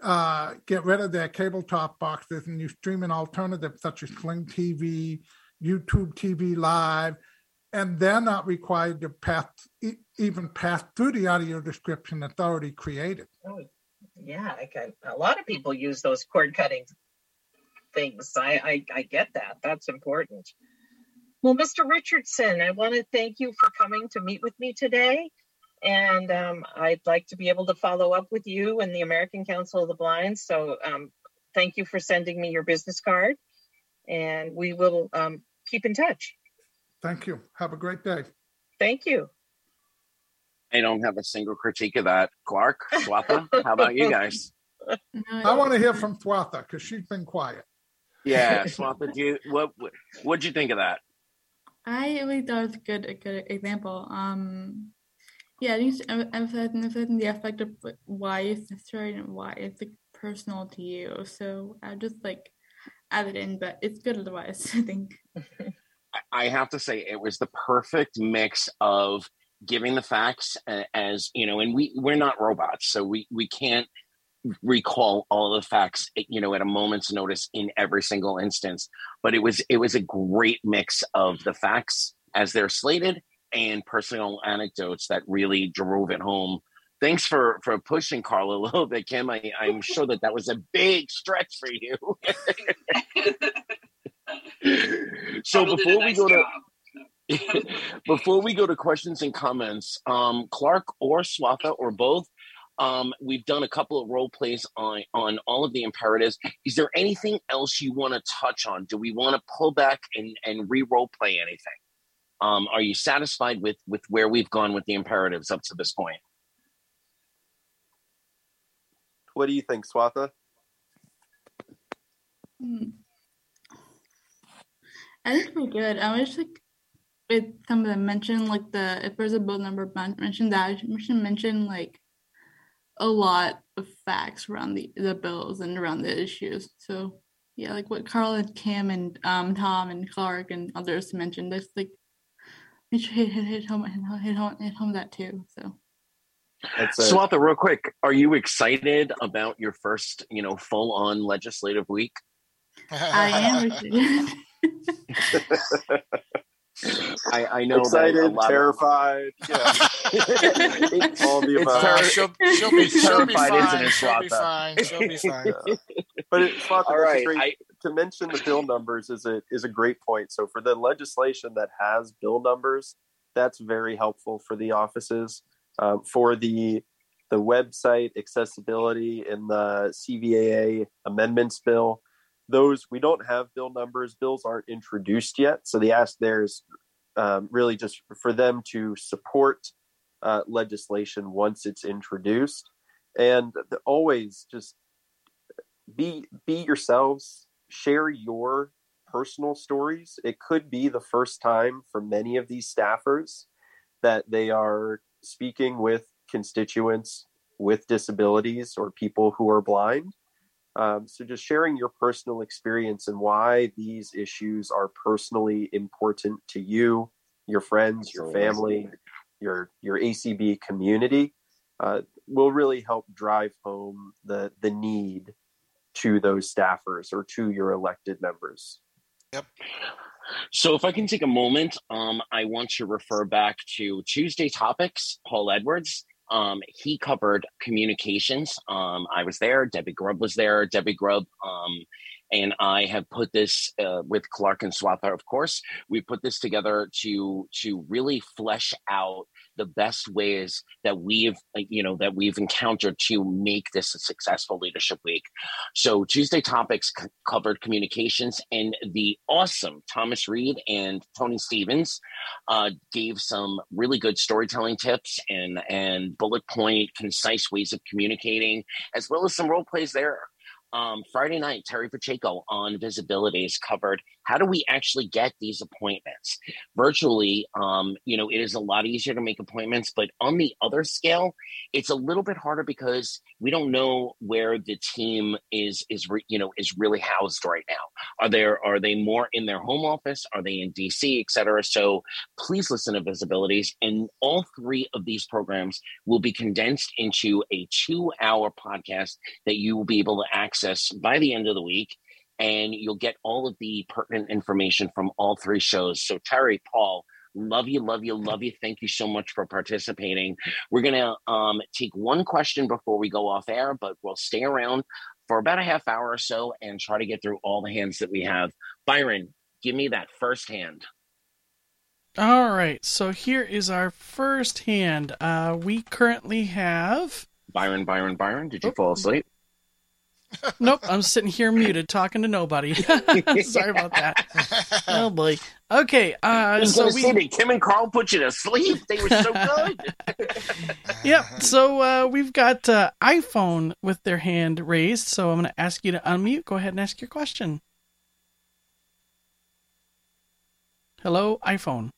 uh, get rid of their cable top boxes and you stream an alternative such as Sling TV, YouTube TV Live, and they're not required to pass even pass through the audio description that's already created. Oh, yeah, I can, a lot of people use those cord cutting things. I, I, I get that. That's important. Well, Mr. Richardson, I want to thank you for coming to meet with me today. And um, I'd like to be able to follow up with you and the American Council of the Blind. So um, thank you for sending me your business card. And we will um, keep in touch. Thank you. Have a great day. Thank you. I don't have a single critique of that. Clark, Swatha, how about you guys? I want to hear from Swatha because she's been quiet. Yeah, you what what'd you think of that? I really thought it was a good a good example. Um, yeah, I think emphasizing, emphasizing the aspect of why it's necessary and why it's like, personal to you. So I just like add it in, but it's good otherwise. I think. I have to say, it was the perfect mix of giving the facts as you know, and we we're not robots, so we we can't recall all the facts you know at a moment's notice in every single instance but it was it was a great mix of the facts as they're slated and personal anecdotes that really drove it home. Thanks for for pushing carl a little bit kim. I, i'm sure that that was a big stretch for you. So before nice we go job. to before we go to questions and comments um clark or swatha or both um, we've done a couple of role plays on on all of the imperatives. Is there anything else you want to touch on? Do we want to pull back and and re role play anything? Um, are you satisfied with with where we've gone with the imperatives up to this point? What do you think, Swatha? Hmm. I think we're good. I was like, with some of them mentioned like the if there's a bill number mentioned that I should mention like a lot of facts around the the bills and around the issues. So yeah, like what Carl and Kim and um Tom and Clark and others mentioned, that's like we should hit hit, hit home hit home hit home that too. So That's a, Swatha, real quick, are you excited about your first, you know, full on legislative week? I am I, I know excited, terrified, of... yeah, all the above. Ter- she'll, she'll, be, she'll be fine. She'll be fine. She'll be fine. but it's all right. Great, I, to mention the bill numbers is a is a great point. So for the legislation that has bill numbers, that's very helpful for the offices. Um, for the the website accessibility in the CVAA amendments bill. Those we don't have bill numbers. Bills aren't introduced yet, so the ask there is um, really just for them to support uh, legislation once it's introduced, and the, always just be be yourselves. Share your personal stories. It could be the first time for many of these staffers that they are speaking with constituents with disabilities or people who are blind. Um, so, just sharing your personal experience and why these issues are personally important to you, your friends, your family, your your ACB community, uh, will really help drive home the the need to those staffers or to your elected members. Yep. So, if I can take a moment, um, I want to refer back to Tuesday topics. Paul Edwards um, he covered communications. Um, I was there. Debbie Grubb was there. Debbie Grubb um, and I have put this uh, with Clark and Swatha, of course. We put this together to to really flesh out the best ways that we've you know that we've encountered to make this a successful leadership week. So Tuesday topics c- covered communications, and the awesome Thomas Reed and Tony Stevens uh, gave some really good storytelling tips and and bullet point concise ways of communicating, as well as some role plays there um, Friday night, Terry Pacheco on visibility is covered how do we actually get these appointments virtually. Um, you know, it is a lot easier to make appointments, but on the other scale, it's a little bit harder because we don't know where the team is is re, you know is really housed right now. Are there are they more in their home office? Are they in DC, et cetera? So please listen to Visibilities, and all three of these programs will be condensed into a two hour podcast that you will be able to access access by the end of the week, and you'll get all of the pertinent information from all three shows. So, Terry, Paul, love you, love you, love you. Thank you so much for participating. We're going to um, take one question before we go off air, but we'll stay around for about a half hour or so and try to get through all the hands that we have. Byron, give me that first hand. All right, so here is our first hand. Uh, we currently have Byron, Byron, Byron. Did you oh. fall asleep? Nope, I'm sitting here muted, talking to nobody. Sorry about that. Oh boy. Okay, uh, so we Kim and Carl put you to sleep. They were so good. yep. So uh, we've got uh, iPhone with their hand raised. So I'm going to ask you to unmute. Go ahead and ask your question. Hello, iPhone.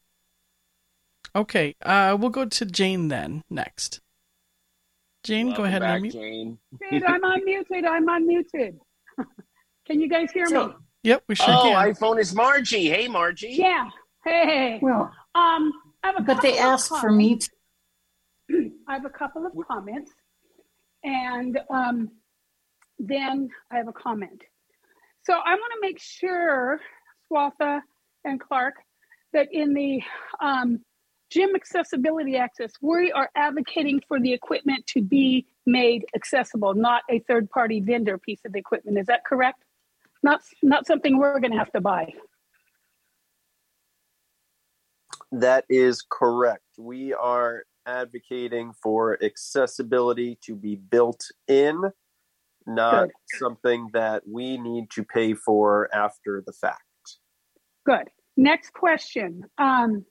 Okay, uh, we'll go to Jane then next. Jane, Welcome go ahead back, and unmute. Jane. I'm unmuted. I'm unmuted. Can you guys hear so, me? Yep, we sure oh, can. iPhone is Margie. Hey, Margie. Yeah. Hey. Well, um, I have a but they asked for me. To... I have a couple of comments, and um, then I have a comment. So I want to make sure, Swatha and Clark, that in the um, gym accessibility access, we are advocating for the equipment to be made accessible, not a third party vendor piece of equipment. Is that correct? Not, not something we're going to have to buy. That is correct. We are advocating for accessibility to be built in, not Good. something that we need to pay for after the fact. Good. Next question. Um,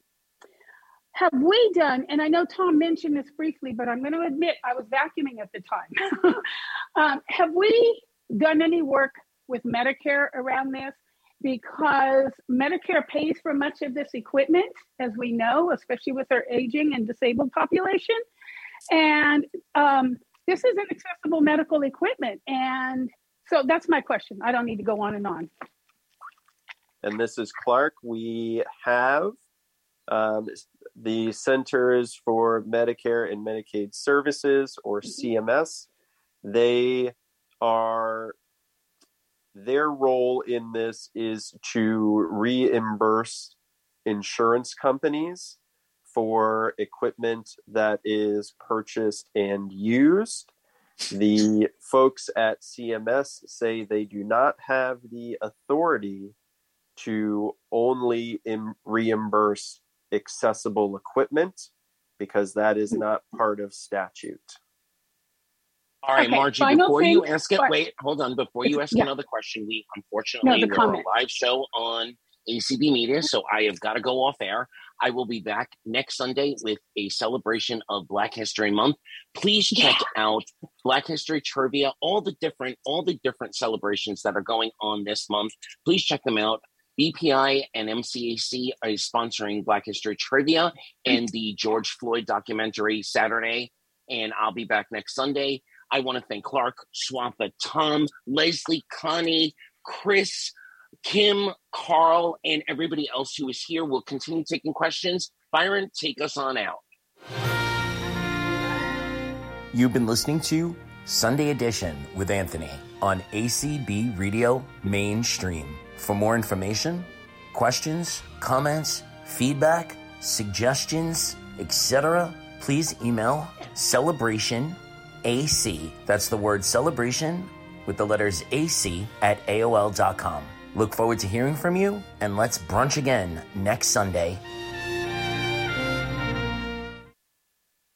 have we done, and I know Tom mentioned this briefly, but I'm going to admit I was vacuuming at the time. um, have we done any work with Medicare around this? Because Medicare pays for much of this equipment, as we know, especially with our aging and disabled population. And um, this isn't accessible medical equipment. And so that's my question. I don't need to go on and on. And this is Clark. We have um, the Centers for Medicare and Medicaid Services, or mm-hmm. CMS, they are their role in this is to reimburse insurance companies for equipment that is purchased and used. The folks at CMS say they do not have the authority to only Im- reimburse accessible equipment because that is hmm. not part of statute. All right, Okay, Margie, final before you ask it, what? wait, hold on. Before you ask Yeah. another question, we unfortunately the we're comment. a live show on ACB Media, so I have got to go off air. I will be back next Sunday with a celebration of Black History Month. Please check out Black History Trivia, all the different all the different celebrations that are going on this month. Please check them out. BPI and MCAC are sponsoring Black History Trivia and the George Floyd documentary Saturday. And I'll be back next Sunday. I want to thank Clark, Swatha, Tom, Leslie, Connie, Chris, Kim, Carl, and everybody else who is here. We'll continue taking questions. Byron, take us on out. You've been listening to Sunday Edition with Anthony on ACB Radio Mainstream. For more information, questions, comments, feedback, suggestions, etc., please email celebration AC. That's the word celebration with the letters AC at AOL.com. Look forward to hearing from you, and let's brunch again next Sunday